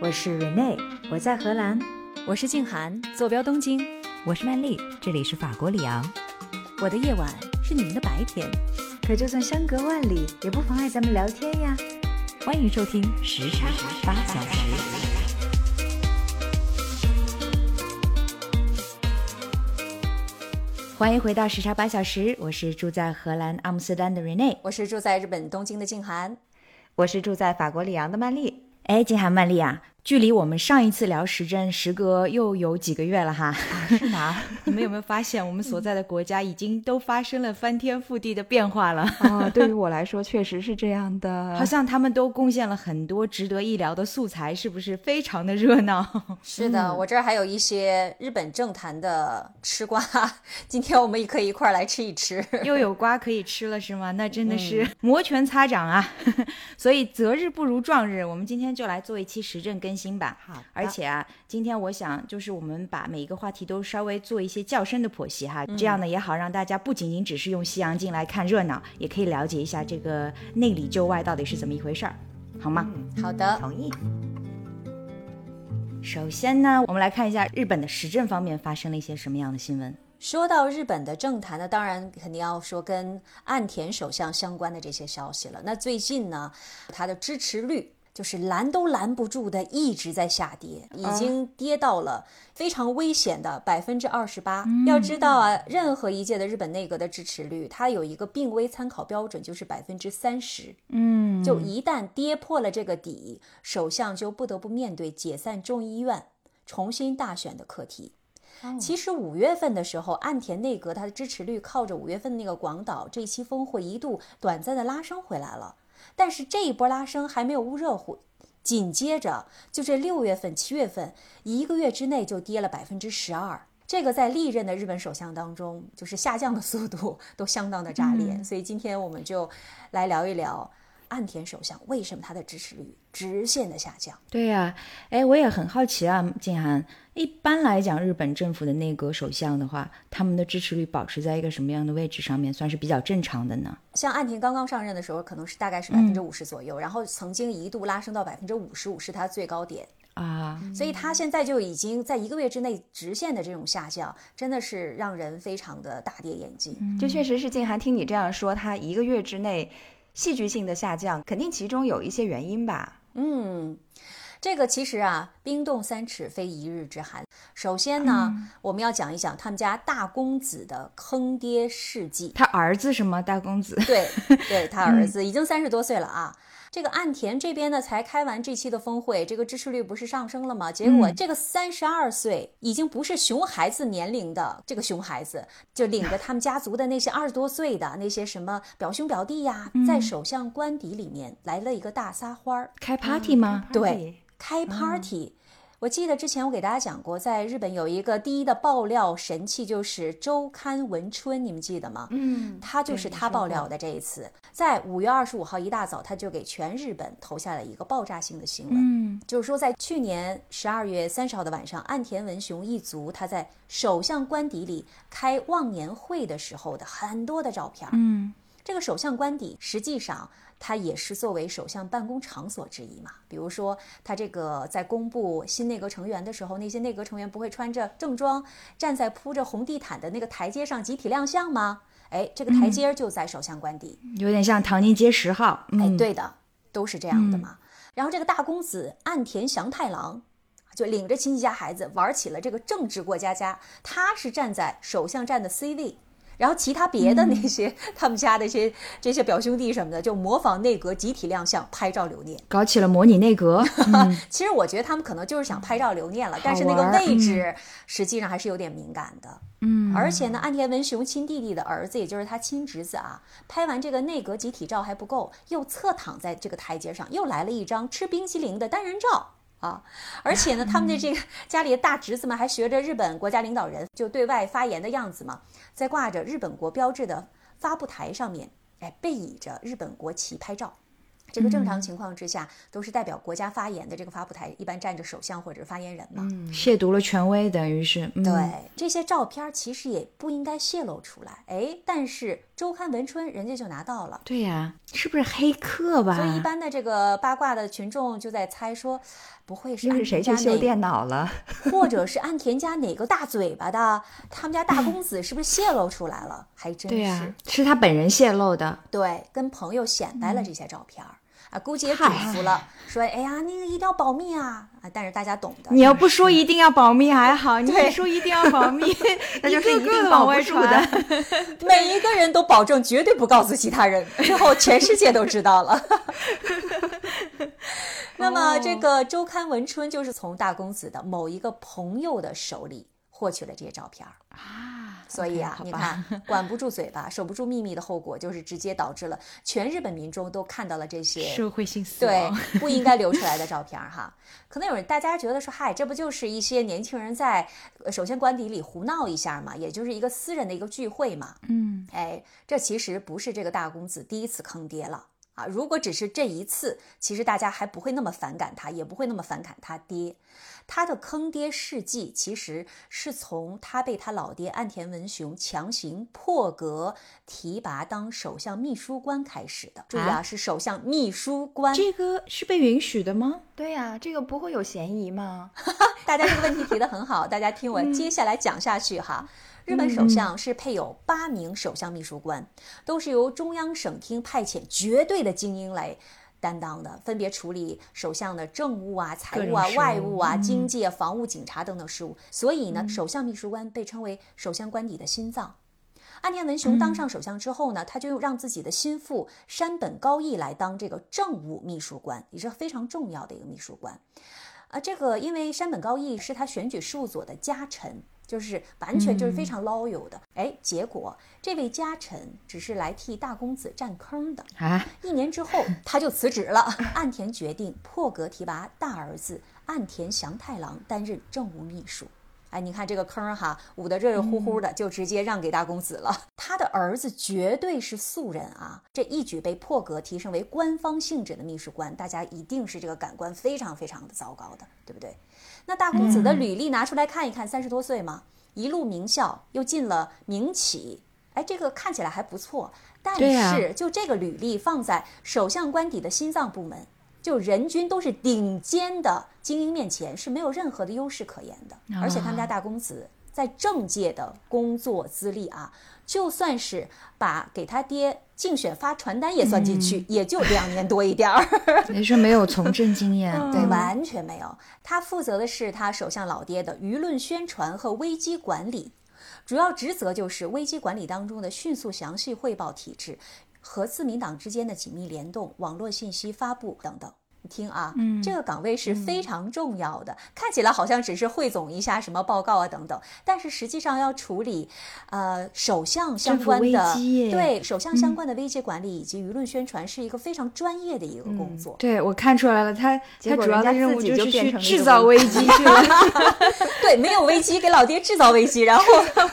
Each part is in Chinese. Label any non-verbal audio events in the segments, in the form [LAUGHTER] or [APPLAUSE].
我是 Rene，我在荷兰。我是静涵，坐标东京。我是曼丽，这里是法国里昂。我的夜晚是你们的白天，可就算相隔万里，也不妨碍咱们聊天呀。欢迎收听时差八小时。欢迎回到时差八小时，我是住在荷兰阿姆斯特丹的 Rene，我是住在日本东京的静涵，我是住在法国里昂的曼丽。哎，金涵、曼丽啊。距离我们上一次聊时政，时隔又有几个月了哈。是吗？[LAUGHS] 你们有没有发现，我们所在的国家已经都发生了翻天覆地的变化了？啊，对于我来说，确实是这样的。[LAUGHS] 好像他们都贡献了很多值得一聊的素材，是不是非常的热闹？[LAUGHS] 是的，我这儿还有一些日本政坛的吃瓜，今天我们也可以一块儿来吃一吃。又有瓜可以吃了是吗？那真的是摩拳擦掌啊！所以择日不如撞日，我们今天就来做一期时政跟。更新吧，好。而且啊，今天我想就是我们把每一个话题都稍微做一些较深的剖析哈，这样呢也好让大家不仅仅只是用西洋镜来看热闹，也可以了解一下这个内里就外到底是怎么一回事儿，好吗？好的，同意。首先呢，我们来看一下日本的时政方面发生了一些什么样的新闻。说到日本的政坛呢，当然肯定要说跟岸田首相相关的这些消息了。那最近呢，他的支持率。就是拦都拦不住的，一直在下跌，已经跌到了非常危险的百分之二十八。要知道啊，任何一届的日本内阁的支持率，它有一个病危参考标准，就是百分之三十。嗯，就一旦跌破了这个底，首相就不得不面对解散众议院、重新大选的课题。其实五月份的时候，岸田内阁他的支持率靠着五月份那个广岛这期峰会一度短暂的拉升回来了。但是这一波拉升还没有捂热乎，紧接着就这六月份、七月份一个月之内就跌了百分之十二，这个在历任的日本首相当中，就是下降的速度都相当的炸裂。所以今天我们就来聊一聊。岸田首相为什么他的支持率直线的下降？对呀，哎，我也很好奇啊，静涵。一般来讲，日本政府的内阁首相的话，他们的支持率保持在一个什么样的位置上面，算是比较正常的呢？像岸田刚刚上任的时候，可能是大概是百分之五十左右，然后曾经一度拉升到百分之五十五，是他最高点啊。所以他现在就已经在一个月之内直线的这种下降，真的是让人非常的大跌眼镜。就确实是静涵听你这样说，他一个月之内。戏剧性的下降，肯定其中有一些原因吧。嗯，这个其实啊，冰冻三尺非一日之寒。首先呢，我们要讲一讲他们家大公子的坑爹事迹。他儿子是吗大公子？[LAUGHS] 对，对他儿子已经三十多岁了啊。这个岸田这边呢，才开完这期的峰会，这个支持率不是上升了吗？结果这个三十二岁已经不是熊孩子年龄的这个熊孩子，就领着他们家族的那些二十多岁的那些什么表兄表弟呀，在首相官邸里面来了一个大撒欢儿，开 party 吗？对，开 party。我记得之前我给大家讲过，在日本有一个第一的爆料神器，就是周刊文春，你们记得吗？嗯，他就是他爆料的。这一次，在五月二十五号一大早，他就给全日本投下了一个爆炸性的新闻，嗯，就是说在去年十二月三十号的晚上，岸田文雄一族他在首相官邸里开忘年会的时候的很多的照片。嗯，这个首相官邸实际上。它也是作为首相办公场所之一嘛，比如说他这个在公布新内阁成员的时候，那些内阁成员不会穿着正装站在铺着红地毯的那个台阶上集体亮相吗？哎，这个台阶就在首相官邸，有点像唐宁街十号。哎，对的，都是这样的嘛。然后这个大公子岸田祥太郎就领着亲戚家孩子玩起了这个政治过家家，他是站在首相站的 C 位。然后其他别的那些他们家的一些这些表兄弟什么的，就模仿内阁集体亮相拍照留念，搞起了模拟内阁。[LAUGHS] 其实我觉得他们可能就是想拍照留念了，但是那个位置实际上还是有点敏感的。嗯，而且呢，岸田文雄亲弟弟的儿子，也就是他亲侄子啊，拍完这个内阁集体照还不够，又侧躺在这个台阶上，又来了一张吃冰淇淋的单人照。啊，而且呢，他们的这个 [LAUGHS] 家里的大侄子们还学着日本国家领导人就对外发言的样子嘛，在挂着日本国标志的发布台上面，哎，背倚着日本国旗拍照。这个正常情况之下都是代表国家发言的这个发布台，一般站着首相或者发言人嘛。嗯亵渎了权威，等于是。对这些照片其实也不应该泄露出来，哎，但是周刊文春人家就拿到了。对呀、是不是黑客吧？所以一般的这个八卦的群众就在猜说，不会是安是谁去修田家哪电脑了？[LAUGHS] 或者是安田家哪个大嘴巴的，他们家大公子是不是泄露出来了？还真是。是他本人泄露的。对，跟朋友显摆了这些照片儿、啊，估计也嘱咐了，说哎呀，那个一定要保密啊啊！但是大家懂的，你要不说一定要保密还好，你对一说一定要保密，[LAUGHS] 那就是一一定个个往外保不住的传。[LAUGHS] 每一个人都保证绝对不告诉其他人，之后全世界都知道了。[LAUGHS] 那么，这个周刊文春就是从大公子的某一个朋友的手里获取了这些照片儿。啊，所以啊，你看，管不住嘴巴，守不住秘密的后果，就是直接导致了全日本民众都看到了这些社会性死对。不应该流出来的 [LAUGHS] 照片儿哈。可能有人大家觉得说，嗨，这不就是一些年轻人在呃首先官邸里胡闹一下嘛，也就是一个私人的一个聚会嘛。嗯，哎，这其实不是这个大公子第一次坑爹了啊！如果只是这一次，其实大家还不会那么反感他，也不会那么反感他爹。他的坑爹事迹其实是从他被他老爹岸田文雄强行破格提拔当首相秘书官开始的。注意啊，啊是首相秘书官。这个是被允许的吗？对呀、这个不会有嫌疑吗？[LAUGHS] 大家这个问题提得很好，大家听我接下来讲下去哈。日本首相是配有八名首相秘书官，都是由中央省厅派遣绝对的精英来担当的，分别处理首相的政务啊、财务啊外务啊、经济啊、防务、警察等等事务。所以呢，首相秘书官被称为首相官邸的心脏。岸田文雄当上首相之后呢，他就让自己的心腹山本高义来当这个政务秘书官，也是非常重要的一个秘书官。啊，这个因为山本高义是他选举事务所的家臣，就是完全就是非常 loyal 的。哎、结果这位家臣只是来替大公子占坑的。啊，[LAUGHS] 一年之后，他就辞职了。岸田决定破格提拔大儿子岸田祥太郎担任政务秘书。哎，你看这个坑哈，捂得热热乎乎的，就直接让给大公子了。他的儿子绝对是素人啊，这一举被破格提升为官方性质的秘书官，大家一定是这个感官非常非常的糟糕的，对不对？那大公子的履历拿出来看一看，三十多岁嘛，一路名校，又进了名企，哎，这个看起来还不错。但是就这个履历放在首相官邸的心脏部门，就人均都是顶尖的精英面前是没有任何的优势可言的。而且他们家大公子在政界的工作资历啊，就算是把给他爹竞选发传单也算进去，也就两年多一点儿。[LAUGHS] 也是没有从政经验。对，完全没有。他负责的是他首相老爹的舆论宣传和危机管理，主要职责就是危机管理当中的迅速详细汇报体制和自民党之间的紧密联动、网络信息发布等等。你听啊，嗯这个岗位是非常重要的。看起来好像只是汇总一下什么报告啊等等，但是实际上要处理，呃，首相相关的机对首相相关的危机管理以及舆论宣传，是一个非常专业的一个工作。对，我看出来了，他他主要任务就就是制造危机去了。[LAUGHS] 对，没有危机，给老爹制造危机，然后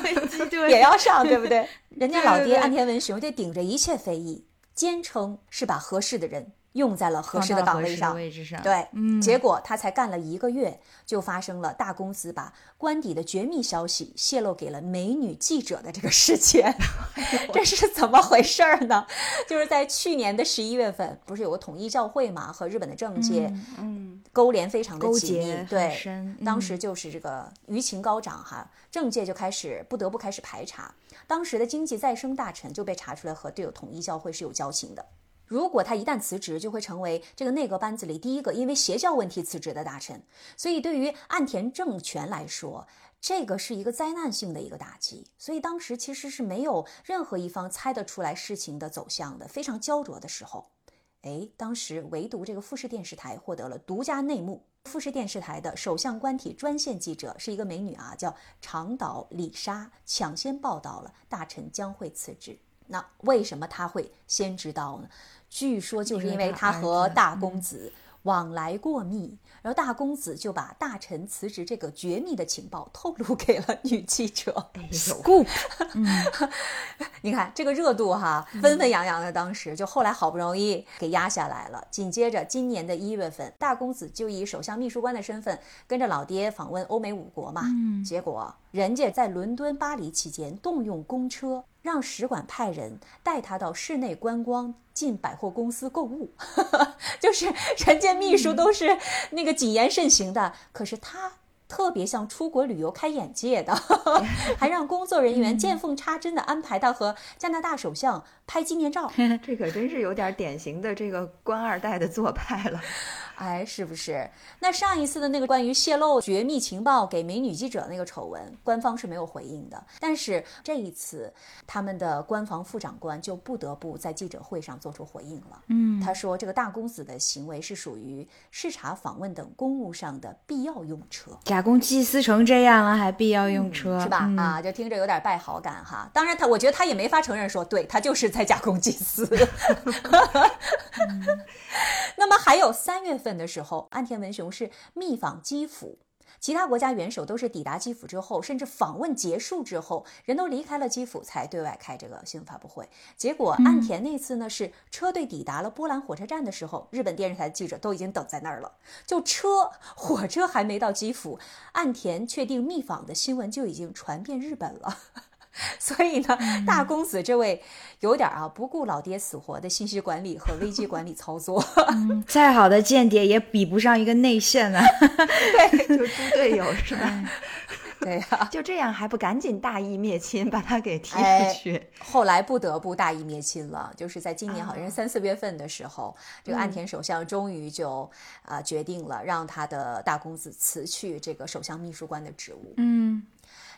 [LAUGHS] 也要上，对不对？人家老爹岸田文雄就顶着一切非议，坚称是把合适的人用在了合适的岗位上。位置上。对，嗯结果他才干了一个月，就发生了大公司把官邸的绝密消息泄露给了美女记者的这个事件，[LAUGHS] 这是怎么回事儿呢？就是在去年的十一月份，不是有个统一教会嘛，和日本的政界嗯，勾连非常的紧密对，深当嗯时就是这个舆情高涨哈，政界就开始不得不开始排查，当时的经济再生大臣就被查出来和这个统一教会是有交情的。如果他一旦辞职，就会成为这个内阁班子里第一个因为邪教问题辞职的大臣。所以，对于岸田政权来说，这个是一个灾难性的一个打击。所以当时其实是没有任何一方猜得出来事情的走向的，非常焦灼的时候。哎，当时唯独这个富士电视台获得了独家内幕。富士电视台的首相官邸专线记者是一个美女啊，叫长岛里沙，抢先报道了大臣将会辞职。那为什么她会先知道呢？据说就是因为他和大公子往来过密，然后大公子就把大臣辞职这个绝密的情报透露给了女记者。[LAUGHS] Scoop，[LAUGHS] 你看这个热度哈，纷纷扬扬的，当时就后来好不容易给压下来了。紧接着今年的一月份，大公子就以首相秘书官的身份跟着老爹访问欧美五国嘛，结果人家在伦敦、巴黎期间动用公车让使馆派人带他到室内观光，进百货公司购物，[LAUGHS] 就是人家秘书都是那个谨言慎行的，可是他。特别像出国旅游开眼界的，[LAUGHS] 还让工作人员见缝插针的安排他和加拿大首相拍纪念照。[LAUGHS] 这可真是有点典型的这个官二代的做派了。哎，是不是？那上一次的那个关于泄露绝密情报给美女记者那个丑闻，官方是没有回应的。但是这一次，他们的官房副长官就不得不在记者会上做出回应了。嗯，他说这个大公子的行为是属于视察访问等公务上的必要用车。假公济私成这样了，还必要用车，是吧？啊，就听着有点败好感哈。当然，他我觉得他也没法承认说，对他就是在假公济私。[LAUGHS] 那么还有三月份的时候，岸田文雄是密访基辅，其他国家元首都是抵达基辅之后，甚至访问结束之后，人都离开了基辅才对外开这个新闻发布会。结果岸田那次呢，是车队抵达了波兰火车站的时候，日本电视台的记者都已经等在那儿了，就车火车还没到基辅，岸田确定密访的新闻就已经传遍日本了。所以呢，大公子这位有点啊不顾老爹死活的信息管理和危机管理操作，[LAUGHS] 再好的间谍也比不上一个内线啊。对，就猪队友是吧？对呀，就这样还不赶紧大义灭亲，把他给踢出去？后来不得不大义灭亲了，就是在今年好像是三四月份的时候，这个岸田首相终于就啊决定了让他的大公子辞去这个首相秘书官的职务。嗯。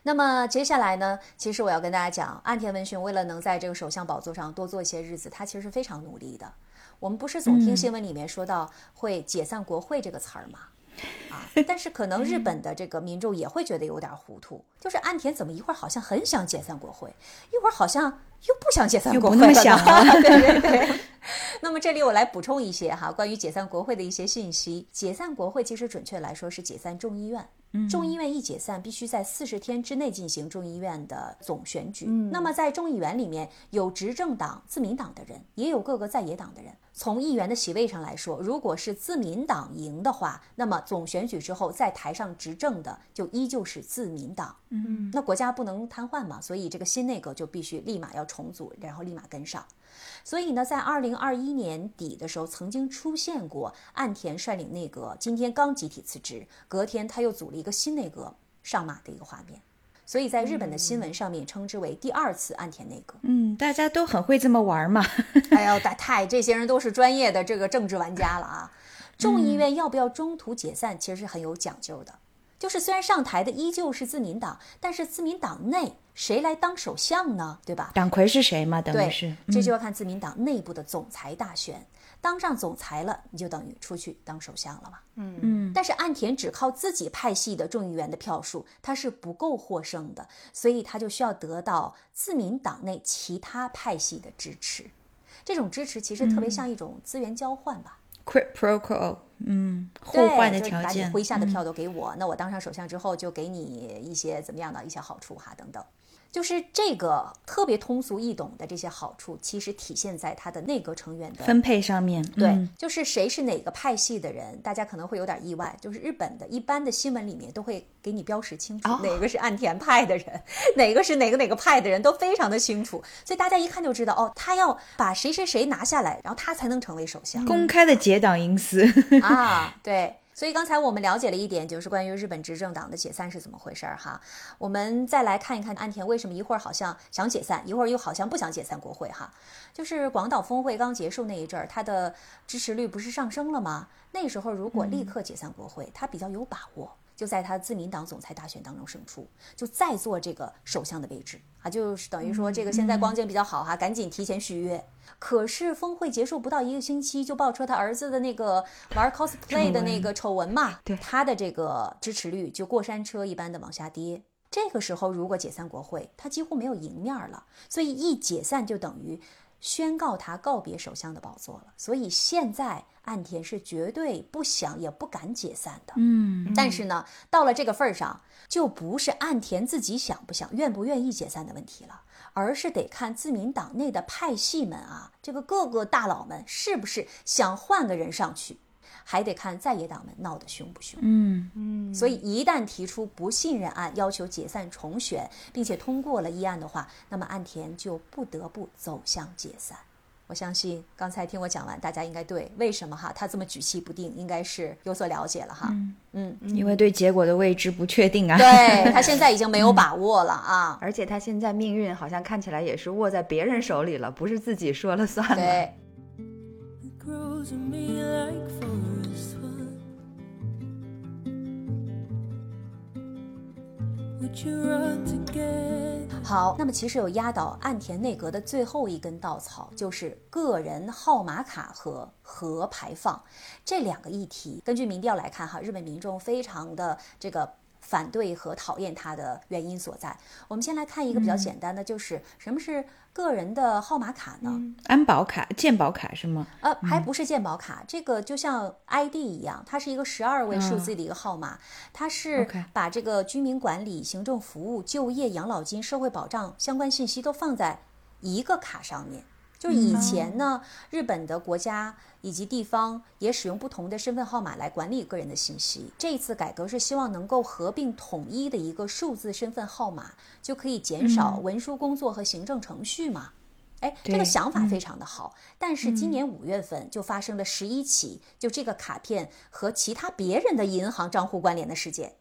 那么接下来呢？其实我要跟大家讲，岸田文雄为了能在这个首相宝座上多做一些日子，他其实是非常努力的。我们不是总听新闻里面说到会解散国会这个词儿吗？啊，但是可能日本的这个民众也会觉得有点糊涂，就是岸田怎么一会儿好像很想解散国会，一会儿好像又不想解散国会了？[LAUGHS] 对对对。[LAUGHS] 那么这里我来补充一些哈，关于解散国会的一些信息。解散国会其实准确来说是解散众议院。众议院一解散，必须在四十天之内进行众议院的总选举。那么在众议员里面有执政党自民党的人，也有各个在野党的人。从议员的席位上来说，如果是自民党赢的话，那么总选举之后在台上执政的就依旧是自民党。嗯，那国家不能瘫痪嘛，所以这个新内阁就必须立马要重组，然后立马跟上。所以呢，在二零二一年底的时候，曾经出现过岸田率领内阁今天刚集体辞职，隔天他又组了一个新内阁上马的一个画面。所以在日本的新闻上面称之为第二次岸田内阁。嗯，大家都很会这么玩嘛。[LAUGHS] 哎呦，大太，这些人都是专业的这个政治玩家了啊。众议院要不要中途解散，其实是很有讲究的。就是虽然上台的依旧是自民党，但是自民党内谁来当首相呢？对吧？党魁是谁嘛？等于是，这就要看自民党内部的总裁大选。当上总裁了，你就等于出去当首相了嘛。嗯嗯。但是岸田只靠自己派系的众议员的票数，他是不够获胜的，所以他就需要得到自民党内其他派系的支持。这种支持其实特别像一种资源交换吧。Quid pro quo，嗯，互换的条件，麾下的票都给我，那我当上首相之后就给你一些怎么样的一些好处哈，等等。就是这个特别通俗易懂的这些好处，其实体现在他的内阁成员的分配上面。对，就是谁是哪个派系的人，大家可能会有点意外。就是日本的一般的新闻里面都会给你标识清楚，哪个是岸田派的人，哪个是哪个哪个派的人，都非常的清楚。所以大家一看就知道，哦，他要把谁谁谁拿下来，然后他才能成为首相。公开的结党营私啊，对。所以刚才我们了解了一点，就是关于日本执政党的解散是怎么回事儿哈。我们再来看一看岸田为什么一会儿好像想解散，一会儿又好像不想解散国会哈。就是广岛峰会刚结束那一阵儿，他的支持率不是上升了吗？那时候如果立刻解散国会，他比较有把握。就在他自民党总裁大选当中胜出，就再做这个首相的位置啊，就是等于说这个现在光景比较好哈，赶紧提前续约。可是峰会结束不到一个星期，就爆出他儿子的那个玩 cosplay 的那个丑闻嘛，对他的这个支持率就过山车一般的往下跌。这个时候如果解散国会，他几乎没有赢面了，所以一解散就等于。宣告他告别首相的宝座了，所以现在岸田是绝对不想也不敢解散的。嗯，但是呢，到了这个份儿上，就不是岸田自己想不想、愿不愿意解散的问题了，而是得看自民党内的派系们啊，这个各个大佬们是不是想换个人上去。还得看在野党们闹得凶不凶。嗯嗯，所以一旦提出不信任案，要求解散重选，并且通过了议案的话，那么岸田就不得不走向解散。我相信刚才听我讲完，大家应该对为什么哈他这么举棋不定，应该是有所了解了哈。嗯，因为对结果的未知不确定啊。对他现在已经没有把握了啊。[LAUGHS] 而且他现在命运好像看起来也是握在别人手里了，不是自己说了算了。对。好，那么其实有压倒岸田内阁的最后一根稻草，就是个人号码卡和核排放这两个议题。根据民调来看，哈，日本民众非常的这个反对和讨厌它的原因所在。我们先来看一个比较简单的，就是什么是个人的号码卡呢？安保卡、健保卡是吗？呃，还不是健保卡，这个就像 ID 一样，它是一个十二位数字的一个号码，它是把这个居民管理、行政服务、就业、养老金、社会保障相关信息都放在一个卡上面。就是以前呢，日本的国家以及地方也使用不同的身份号码来管理个人的信息。这一次改革是希望能够合并统一的一个数字身份号码，就可以减少文书工作和行政程序嘛。哎，这个想法非常的好，但是今年五月份就发生了十一起就这个卡片和其他别人的银行账户关联的事件，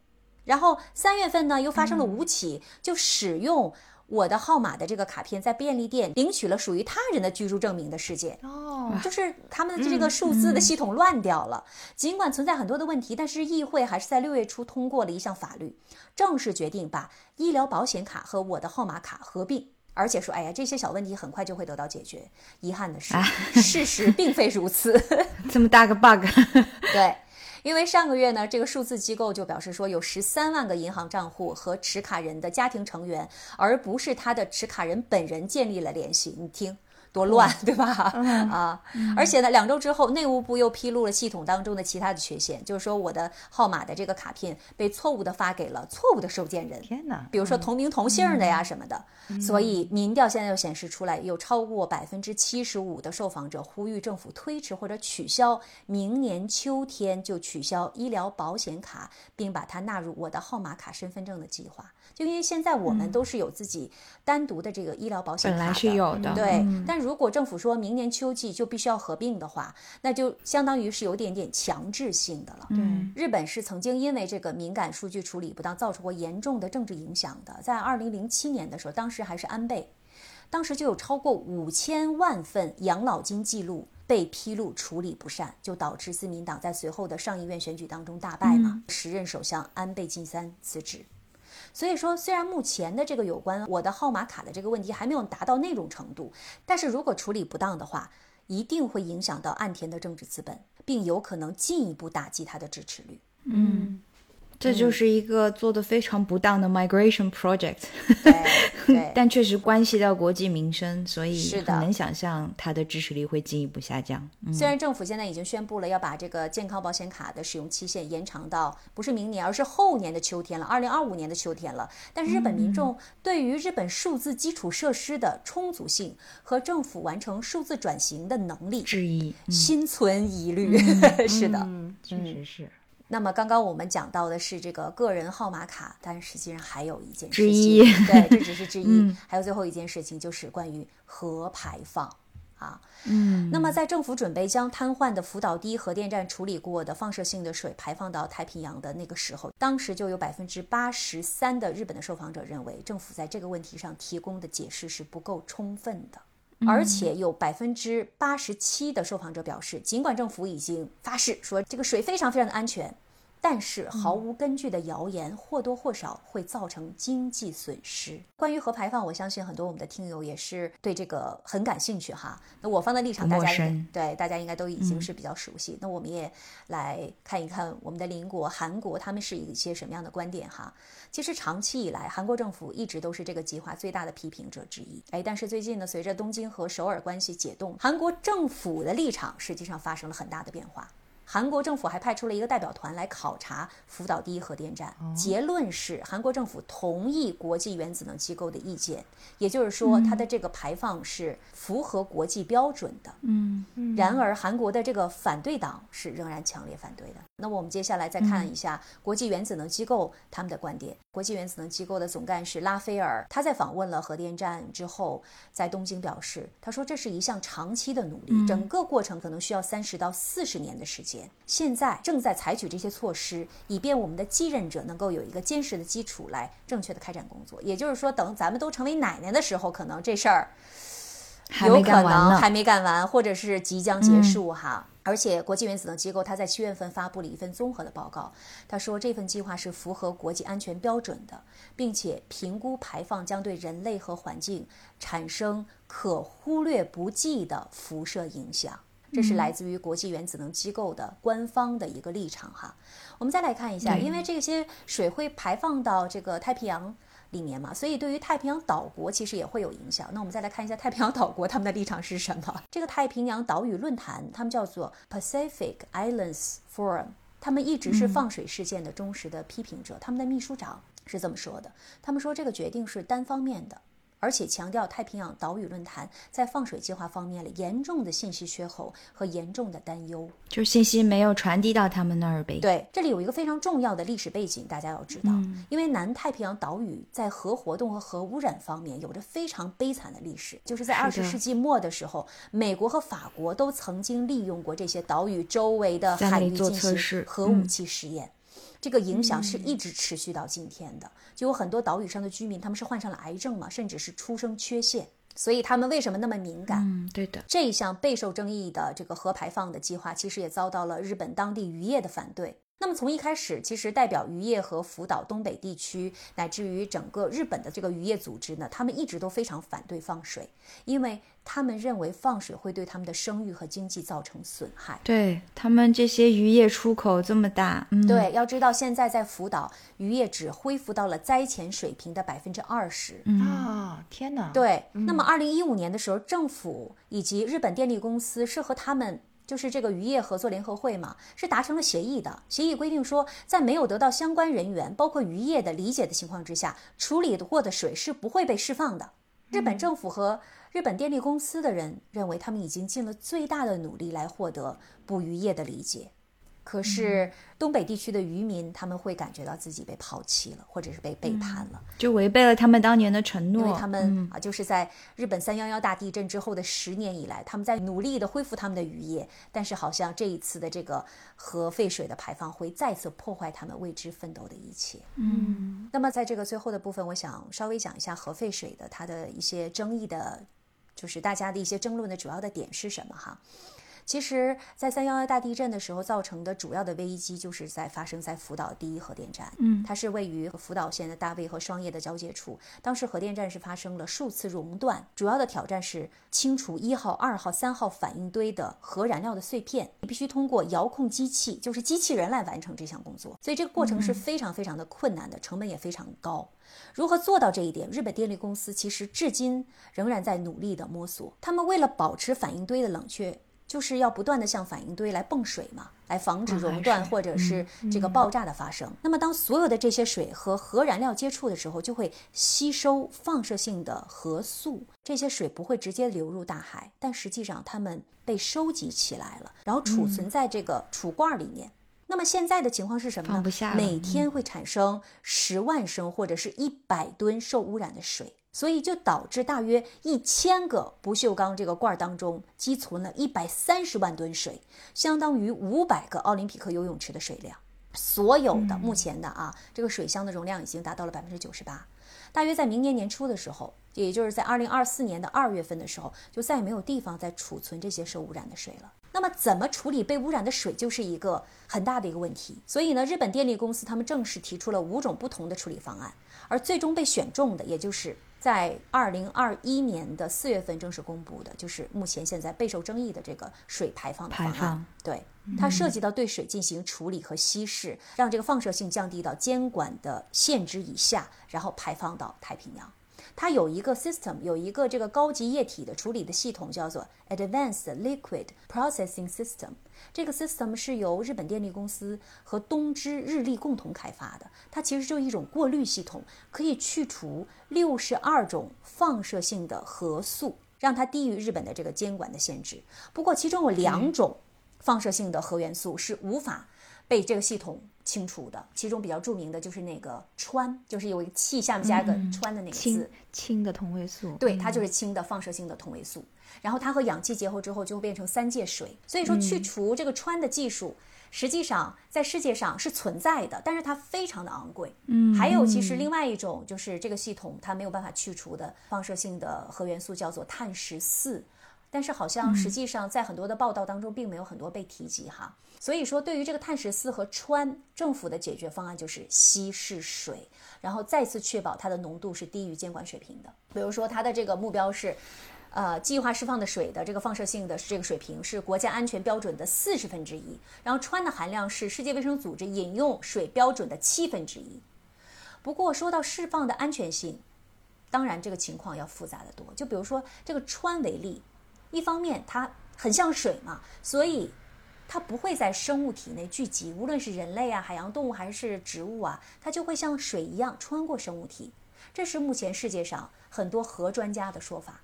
然后三月份呢又发生了五起就使用我的号码的这个卡片在便利店领取了属于他人的居住证明的事件。哦，就是他们的这个数字的系统乱掉了。尽管存在很多的问题，但是议会还是在六月初通过了一项法律，正式决定把医疗保险卡和我的号码卡合并。而且说，哎呀，这些小问题很快就会得到解决。遗憾的是，事实并非如此。[LAUGHS] 这么大个 bug，对，因为上个月呢，这个数字机构就表示说，有十三万个银行账户和持卡人的家庭成员，而不是他的持卡人本人建立了联系。你听。多乱，对吧？啊，而且呢，两周之后，内务部又披露了系统当中的其他的缺陷，就是说我的号码的这个卡片被错误的发给了错误的收件人，天哪！比如说同名同姓的呀什么的。所以民调现在又显示出来，有超过百分之七十五的受访者呼吁政府推迟或者取消明年秋天就取消医疗保险卡，并把它纳入我的号码卡身份证的计划。就因为现在我们都是有自己单独的这个医疗保险卡的，本来是有的对。但如果政府说明年秋季就必须要合并的话，那就相当于是有点点强制性的了。对，日本是曾经因为这个敏感数据处理不当，造成过严重的政治影响的。在二零零七年的时候，当时还是安倍，当时就有超过五千万份养老金记录被披露处理不善，就导致自民党在随后的上议院选举当中大败嘛。时任首相安倍晋三辞职。所以说，虽然目前的这个有关我的号码卡的这个问题还没有达到那种程度，但是如果处理不当的话，一定会影响到岸田的政治资本，并有可能进一步打击他的支持率。嗯这就是一个做的非常不当的 migration project，[LAUGHS] 但确实关系到国计民生，所以很能想象它的支持率会进一步下降。嗯虽然政府现在已经宣布了要把这个健康保险卡的使用期限延长到不是明年，而是后年的秋天了，二零二五年的秋天了。但是日本民众对于日本数字基础设施的充足性和政府完成数字转型的能力质疑，心存疑虑。[LAUGHS] 是的。确实是。那么刚刚我们讲到的是这个个人号码卡，但实际上还有一件事之情，一对，这只是之 [LAUGHS] 一，还有最后一件事情就是关于核排放。啊，嗯，那么在政府准备将瘫痪的福岛第一核电站处理过的放射性的水排放到太平洋的那个时候，当时就有百分之八十三的日本的受访者认为，政府在这个问题上提供的解释是不够充分的。而且有百分之八十七的受访者表示，尽管政府已经发誓说这个水非常非常的安全，但是毫无根据的谣言或多或少会造成经济损失。关于核排放，我相信很多我们的听友也是对这个很感兴趣哈。那我方的立场，大家应该对大家应该都已经是比较熟悉。那我们也来看一看我们的邻国韩国，他们是一些什么样的观点哈。其实长期以来，韩国政府一直都是这个计划最大的批评者之一。哎，但是最近呢，随着东京和首尔关系解冻，韩国政府的立场实际上发生了很大的变化。韩国政府还派出了一个代表团来考察福岛第一核电站，结论是韩国政府同意国际原子能机构的意见，也就是说，它的这个排放是符合国际标准的。嗯，然而，韩国的这个反对党是仍然强烈反对的。那么，我们接下来再看一下国际原子能机构他们的观点。国际原子能机构的总干事拉斐尔，他在访问了核电站之后，在东京表示，他说这是一项长期的努力，整个过程可能需要三十到四十年的时间。现在正在采取这些措施，以便我们的继任者能够有一个坚实的基础来正确的开展工作。也就是说，等咱们都成为奶奶的时候，可能这事儿有可。能还没干完，或者是即将结束哈。而且，国际原子能机构它在七月份发布了一份综合的报告，他说这份计划是符合国际安全标准的，并且评估排放将对人类和环境产生可忽略不计的辐射影响。这是来自于国际原子能机构的官方的一个立场哈。我们再来看一下，因为这些水会排放到这个太平洋里面嘛，所以对于太平洋岛国其实也会有影响。那我们再来看一下太平洋岛国他们的立场是什么？这个太平洋岛屿论坛，他们叫做 Pacific Islands Forum，他们一直是放水事件的忠实的批评者。他们的秘书长是这么说的：他们说这个决定是单方面的。而且强调太平洋岛屿论坛在放水计划方面了严重的信息缺口和严重的担忧。就信息没有传递到他们那儿呗。对，这里有一个非常重要的历史背景，大家要知道，嗯因为南太平洋岛屿在核活动和核污染方面有着非常悲惨的历史，就是在二十世纪末的时候，美国和法国都曾经利用过这些岛屿周围的海域进行核武嗯器实验。这个影响是一直持续到今天的，就有很多岛屿上的居民，他们是患上了癌症嘛，甚至是出生缺陷，所以他们为什么那么敏感？嗯，对的。这一项备受争议的这个核排放的计划，其实也遭到了日本当地渔业的反对。那么从一开始，其实代表渔业和福岛东北地区，乃至于整个日本的这个渔业组织呢，他们一直都非常反对放水，因为他们认为放水会对他们的声誉和经济造成损害。对他们这些渔业出口这么大，嗯，对，要知道现在在福岛，渔业只恢复到了灾前水平的百分之二十。嗯啊，天哪！，对，那么二零一五年的时候，政府以及日本电力公司是和他们。就是这个渔业合作联合会嘛，是达成了协议的。协议规定说，在没有得到相关人员，包括渔业的理解的情况之下，处理过的水是不会被释放的。日本政府和日本电力公司的人认为，他们已经尽了最大的努力来获得捕鱼业的理解。可是东北地区的渔民，他们会感觉到自己被抛弃了，或者是被背叛了。就违背了他们当年的承诺。因为他们、嗯啊，就是在日本三幺幺大地震之后的十年以来，他们在努力的恢复他们的渔业，但是好像这一次的这个核废水的排放会再次破坏他们为之奋斗的一切。嗯，那么在这个最后的部分，我想稍微讲一下核废水的它的一些争议的，就是大家的一些争论的主要的点是什么哈？其实，在三幺幺大地震的时候造成的主要的危机，就是在发生在福岛第一核电站。嗯它是位于福岛县的大卫和双叶的交界处。当时核电站是发生了数次熔断，主要的挑战是清除一号、二号、三号反应堆的核燃料的碎片，你必须通过遥控机器，就是机器人来完成这项工作。所以这个过程是非常非常的困难的，成本也非常高。如何做到这一点？日本电力公司其实至今仍然在努力的摸索。他们为了保持反应堆的冷却，就是要不断的向反应堆来泵水嘛，来防止熔断或者是这个爆炸的发生。那么，当所有的这些水和核燃料接触的时候，就会吸收放射性的核素。这些水不会直接流入大海，但实际上它们被收集起来了，然后储存在这个储罐里面。那么现在的情况是什么呢？每天会产生十万升或者是一百吨受污染的水，所以就导致大约一千个不锈钢这个罐儿当中积存了一百三十万吨水，相当于五百个奥林匹克游泳池的水量。所有的目前的啊，这个水箱的容量已经达到了百分之九十八。大约在明年年初的时候，也就是在二零二四年的二月份的时候，就再也没有地方再储存这些受污染的水了。那么，怎么处理被污染的水，就是一个很大的一个问题。所以呢，日本电力公司他们正式提出了五种不同的处理方案，而最终被选中的，也就是在二零二一年的四月份正式公布的，就是目前现在备受争议的这个水排放的方案。排放对，它涉及到对水进行处理和稀释，让这个放射性降低到监管的限值以下，然后排放到太平洋。它有一个 system，有一个这个高级液体的处理的系统，叫做 Advanced Liquid Processing System。这个 system 是由日本电力公司和东芝日立共同开发的。它其实就是一种过滤系统，可以去除六十二种放射性的核素，让它低于日本的这个监管的限制。不过，其中有两种放射性的核元素是无法被这个系统清除的，其中比较著名的就是那个氚，就是有一个气下面加一个川的那个字。氢氢的同位素，对，它就是氢的放射性的同位素。然后它和氧气结合之后，就会变成三界水。所以说，去除这个氚的技术，实际上在世界上是存在的，但是它非常的昂贵。嗯，还有其实另外一种就是这个系统它没有办法去除的放射性的核元素叫做碳十四。但是好像实际上在很多的报道当中，并没有很多被提及哈。所以说，对于这个碳十四和氚，政府的解决方案就是稀释水，然后再次确保它的浓度是低于监管水平的。比如说，它的这个目标是，呃，计划释放的水的这个放射性的这个水平是国家安全标准的四十分之一，然后氚的含量是世界卫生组织饮用水标准的七分之一。不过说到释放的安全性，当然这个情况要复杂的多。就比如说这个氚为例。一方面，它很像水嘛，所以它不会在生物体内聚集，无论是人类啊、海洋动物还是植物啊，它就会像水一样穿过生物体。这是目前世界上很多核专家的说法，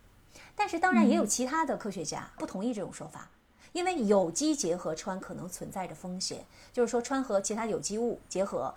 但是当然也有其他的科学家不同意这种说法，因为有机结合穿可能存在着风险，就是说穿和其他有机物结合，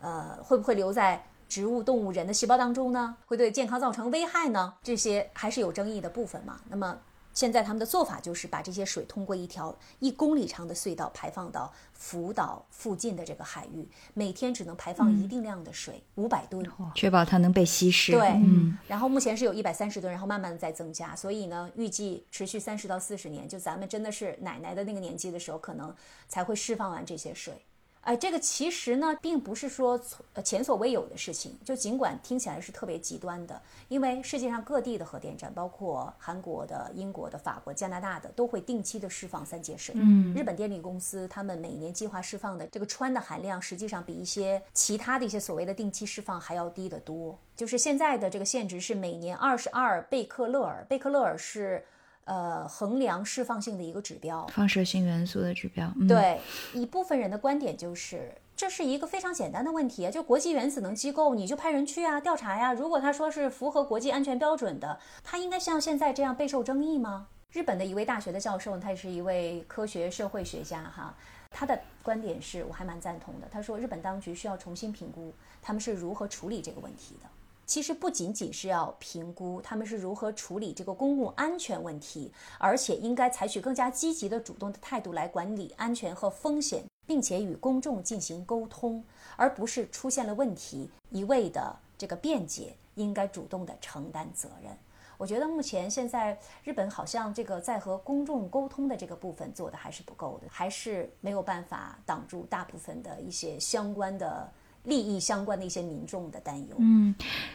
呃，会不会留在植物、动物、人的细胞当中呢？会对健康造成危害呢？这些还是有争议的部分嘛。那么。现在他们的做法就是把这些水通过一条一公里长的隧道排放到福岛附近的这个海域，每天只能排放一定量的水，五百吨，确保它能被稀释。对，嗯，然后目前是有一百三十吨，然后慢慢的在增加，所以呢，预计持续三十到四十年，就咱们真的是奶奶的那个年纪的时候，可能才会释放完这些水。哎，这个其实呢，并不是说呃前所未有的事情。就尽管听起来是特别极端的，因为世界上各地的核电站，包括韩国的、英国的、法国、加拿大的，都会定期的释放三界水。嗯，日本电力公司他们每年计划释放的这个氚的含量，实际上比一些其他的一些所谓的定期释放还要低得多。就是现在的这个限值是每年二十二贝克勒尔，贝克勒尔是。呃，衡量释放性的一个指标，放射性元素的指标。嗯、对一部分人的观点就是，这是一个非常简单的问题啊，就国际原子能机构，你就派人去啊，调查呀。如果他说是符合国际安全标准的，他应该像现在这样备受争议吗？日本的一位大学的教授，他也是一位科学社会学家哈，他的观点是我还蛮赞同的。他说，日本当局需要重新评估他们是如何处理这个问题的。其实不仅仅是要评估他们是如何处理这个公共安全问题，而且应该采取更加积极的主动的态度来管理安全和风险，并且与公众进行沟通，而不是出现了问题一味的这个辩解，应该主动的承担责任。我觉得目前现在日本好像这个在和公众沟通的这个部分做的还是不够的，还是没有办法挡住大部分的一些相关的。利益相关的一些民众的担忧。嗯，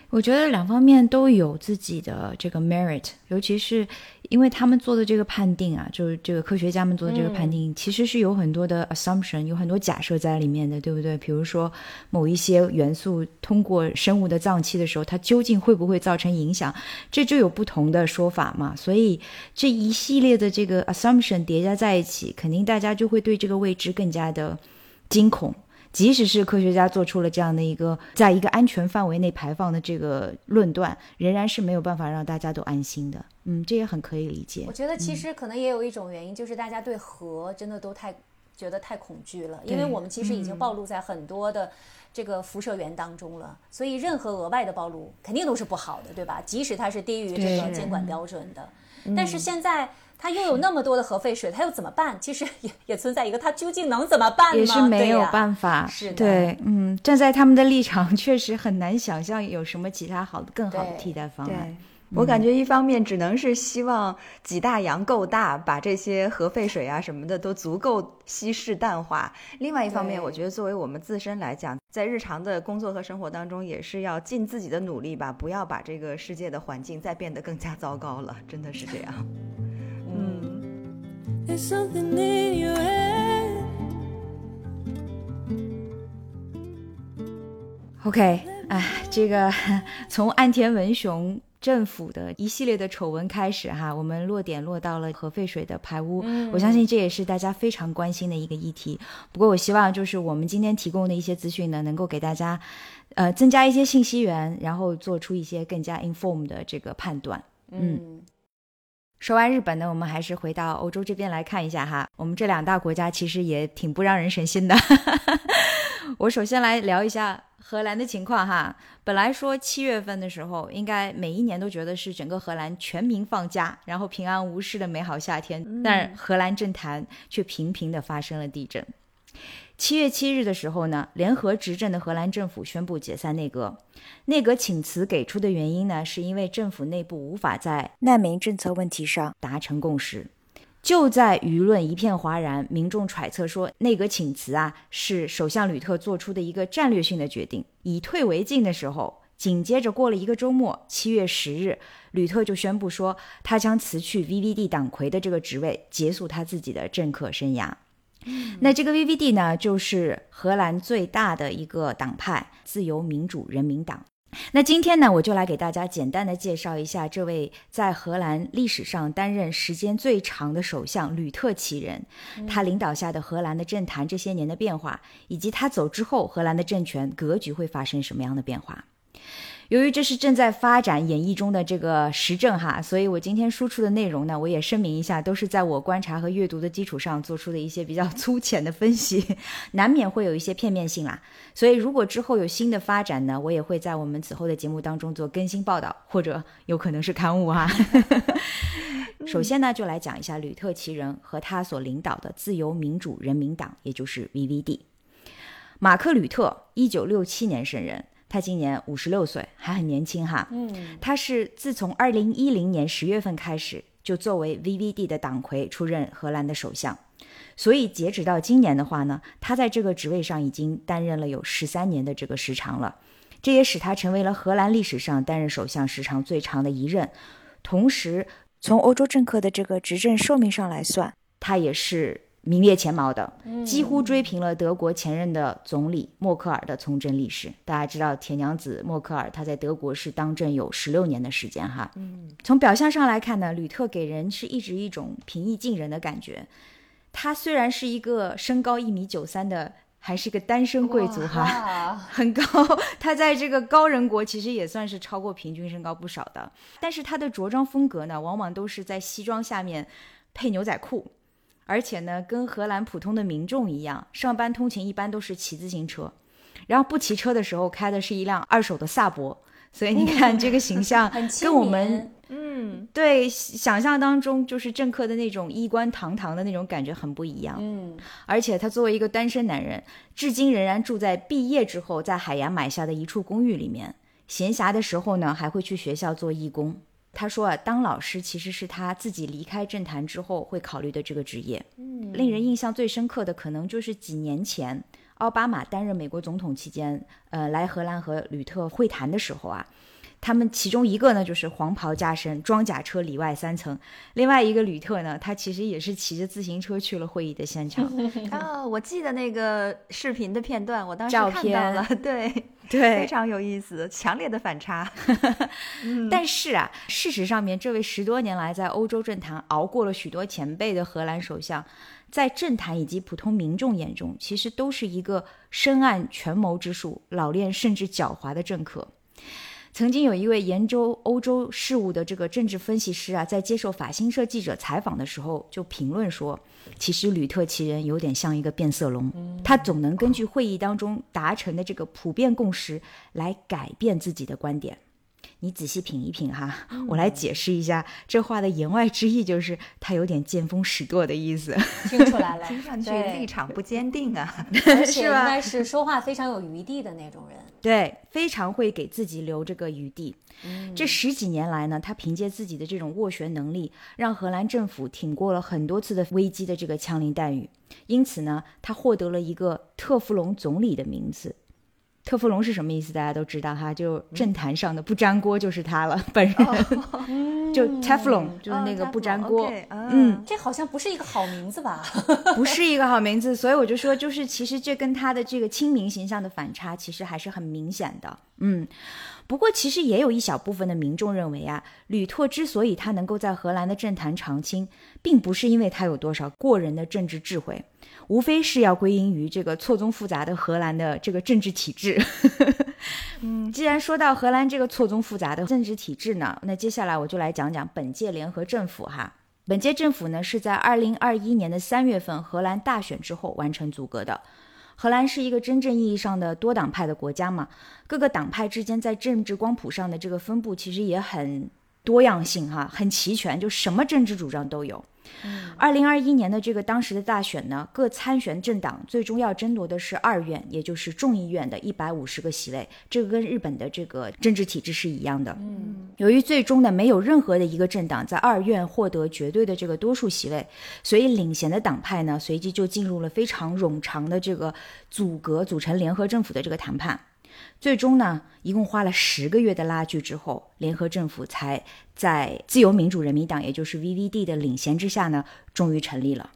我觉得两方面都有自己的这个 merit，尤其是因为他们做的这个判定啊，就是这个科学家们做的这个判定，其实是有很多的 assumption，有很多假设在里面的，对不对？比如说某一些元素通过生物的脏器的时候，它究竟会不会造成影响，这就有不同的说法嘛。所以这一系列的这个 assumption 叠加在一起，肯定大家就会对这个未知更加的惊恐。即使是科学家做出了这样的一个在一个安全范围内排放的这个论断，仍然是没有办法让大家都安心的。嗯，这也很可以理解。我觉得其实可能也有一种原因，就是大家对核真的都太觉得太恐惧了，因为我们其实已经暴露在很多的这个辐射源当中了，所以任何额外的暴露肯定都是不好的，对吧？即使它是低于这个监管标准的，但是现在。它又有那么多的核废水，它又怎么办？[LAUGHS] 其实也也存在一个，它究竟能怎么办呢？也是没有办法。是的，对，嗯，站在他们的立场，确实很难想象有什么其他好的、更好的替代方案。我感觉一方面只能是希望几大洋够大，把这些核废水啊什么的都足够稀释淡化；另外一方面，我觉得作为我们自身来讲，在日常的工作和生活当中，也是要尽自己的努力吧，不要把这个世界的环境再变得更加糟糕了。真的是这样。There's something in your head. OK，哎，这个 [LAUGHS] 从岸田文雄政府的一系列的丑闻开始哈，我们落点落到了核废水的排污，我相信这也是大家非常关心的一个议题。不过我希望就是我们今天提供的一些资讯呢，能够给大家呃增加一些信息源，然后做出一些更加 inform 的这个判断。嗯说完日本呢，我们还是回到欧洲这边来看一下哈。我们这两大国家其实也挺不让人省心的。[LAUGHS] 我首先来聊一下荷兰的情况哈。本来说七月份的时候，应该每一年都觉得是整个荷兰全民放假，然后平安无事的美好夏天，但荷兰政坛却频频的发生了地震。七月七日的时候呢，联合执政的荷兰政府宣布解散内阁。内阁请辞给出的原因呢，是因为政府内部无法在难民政策问题上达成共识。就在舆论一片哗然，民众揣测说内阁请辞啊是首相吕特做出的一个战略性的决定，以退为进的时候，紧接着过了一个周末，七月十日，吕特就宣布说他将辞去 VVD 党魁的这个职位，结束他自己的政客生涯。那这个 VVD 呢，就是荷兰最大的一个党派——自由民主人民党。那今天呢，我就来给大家简单的介绍一下这位在荷兰历史上担任时间最长的首相吕特其人，他领导下的荷兰的政坛这些年的变化，以及他走之后荷兰的政权格局会发生什么样的变化。由于这是正在发展演绎中的这个时政哈，所以我今天输出的内容呢，我也声明一下，都是在我观察和阅读的基础上做出的一些比较粗浅的分析，[LAUGHS] 难免会有一些片面性啦。所以如果之后有新的发展呢，我也会在我们此后的节目当中做更新报道，或者有可能是刊物哈。[LAUGHS] 首先呢，就来讲一下吕特其人和他所领导的自由民主人民党，也就是 VVD。马克·吕特，一九六七年生人。他今年五十六岁，还很年轻哈。嗯，他是自从二零一零年十月份开始，就作为 VVD 的党魁出任荷兰的首相，所以截止到今年的话呢，他在这个职位上已经担任了有十三年的这个时长了，这也使他成为了荷兰历史上担任首相时长最长的一任。同时，从欧洲政客的这个执政寿命上来算，他也是名列前茅的，几乎追平了德国前任的总理默克尔的从政历史。大家知道，铁娘子默克尔她在德国是当政有十六年的时间哈。嗯，从表象上来看呢，吕特给人是一直一种平易近人的感觉。他虽然是一个身高一米九三的，还是个单身贵族哈，[LAUGHS] 很高。他在这个高人国其实也算是超过平均身高不少的，但是他的着装风格呢，往往都是在西装下面配牛仔裤。而且呢，跟荷兰普通的民众一样，上班通勤一般都是骑自行车，然后不骑车的时候开的是一辆二手的萨博，所以你看 [LAUGHS] 这个形象跟我们嗯，对想象当中就是政客的那种衣冠堂堂的那种感觉很不一样。嗯而且他作为一个单身男人，至今仍然住在毕业之后在海牙买下的一处公寓里面。闲暇的时候呢，还会去学校做义工。他说啊，当老师其实是他自己离开政坛之后会考虑的这个职业。嗯，令人印象最深刻的，可能就是几年前奥巴马担任美国总统期间，呃，来荷兰和吕特会谈的时候啊，他们其中一个呢就是黄袍加身，装甲车里外三层；另外一个吕特呢，他其实也是骑着自行车去了会议的现场。[LAUGHS] 哦，我记得那个视频的片段，我当时照看到了，[LAUGHS] 对对，非，常有意思，强烈的反差。[LAUGHS] 但是啊，事实上面，这位十多年来在欧洲政坛熬过了许多前辈的荷兰首相，在政坛以及普通民众眼中，其实都是一个深谙权谋之术、老练甚至狡猾的政客。曾经有一位研究欧洲事务的这个政治分析师啊，在接受法新社记者采访的时候，就评论说，其实吕特其人有点像一个变色龙，他总能根据会议当中达成的这个普遍共识来改变自己的观点。你仔细品一品哈，[LAUGHS] 我来解释一下这话的言外之意，就是他有点见风使舵的意思。[LAUGHS] 听出来了，[LAUGHS] 听上去立场不坚定啊。而且应是吧该是说话非常有余地的那种人。对，非常会给自己留这个余地。这十几年来呢，他凭借自己的这种斡旋能力，让荷兰政府挺过了很多次的危机的这个枪林弹雨。因此呢，他获得了一个特弗隆总理的名字。特氟龙是什么意思？大家都知道哈，就政坛上的不粘锅就是他了，本人、就 Teflon 就是那个不粘锅。嗯嗯，这好像不是一个好名字吧？[LAUGHS] 不是一个好名字，所以我就说，就是其实这跟他的这个亲民形象的反差，其实还是很明显的。嗯，不过其实也有一小部分的民众认为啊，吕特之所以他能够在荷兰的政坛常青，并不是因为他有多少过人的政治智慧，无非是要归因于这个错综复杂的荷兰的这个政治体制。[LAUGHS] 嗯，既然说到荷兰这个错综复杂的政治体制呢，那接下来我就来讲讲本届联合政府哈。本届政府呢是在二零二一年的三月份荷兰大选之后完成组阁的。荷兰是一个真正意义上的多党派的国家嘛，各个党派之间在政治光谱上的这个分布其实也很多样性哈，很齐全，就什么政治主张都有。二零二一年的这个当时的大选呢，各参选政党最终要争夺的是二院，也就是众议院的一百五十个席位，这个跟日本的这个政治体制是一样的。嗯，由于最终呢没有任何的一个政党在二院获得绝对的这个多数席位，所以领衔的党派呢随即就进入了非常冗长的这个组阁组成联合政府的这个谈判。最终呢，一共花了十个月的拉锯之后，联合政府才在自由民主人民党，也就是 VVD 的领衔之下呢，终于成立了。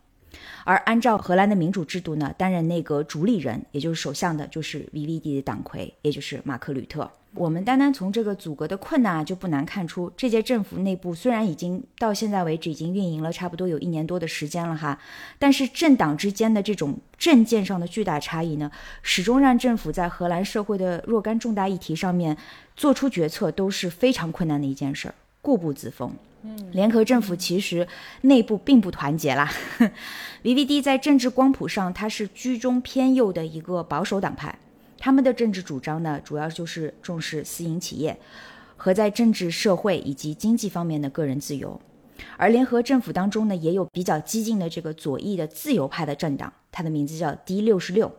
而按照荷兰的民主制度呢，担任内阁主理人，也就是首相的，就是 VVD 的党魁，也就是马克吕特。我们单单从这个阻隔的困难啊，就不难看出，这届政府内部虽然已经到现在为止已经运营了差不多有一年多的时间了哈，但是政党之间的这种政见上的巨大差异呢，始终让政府在荷兰社会的若干重大议题上面做出决策都是非常困难的一件事儿，固步自封。嗯，联合政府其实内部并不团结啦。[LAUGHS] VVD 在政治光谱上，它是居中偏右的一个保守党派。他们的政治主张呢，主要就是重视私营企业和在政治、社会以及经济方面的个人自由。而联合政府当中呢，也有比较激进的这个左翼的自由派的政党，它的名字叫 D 六十六，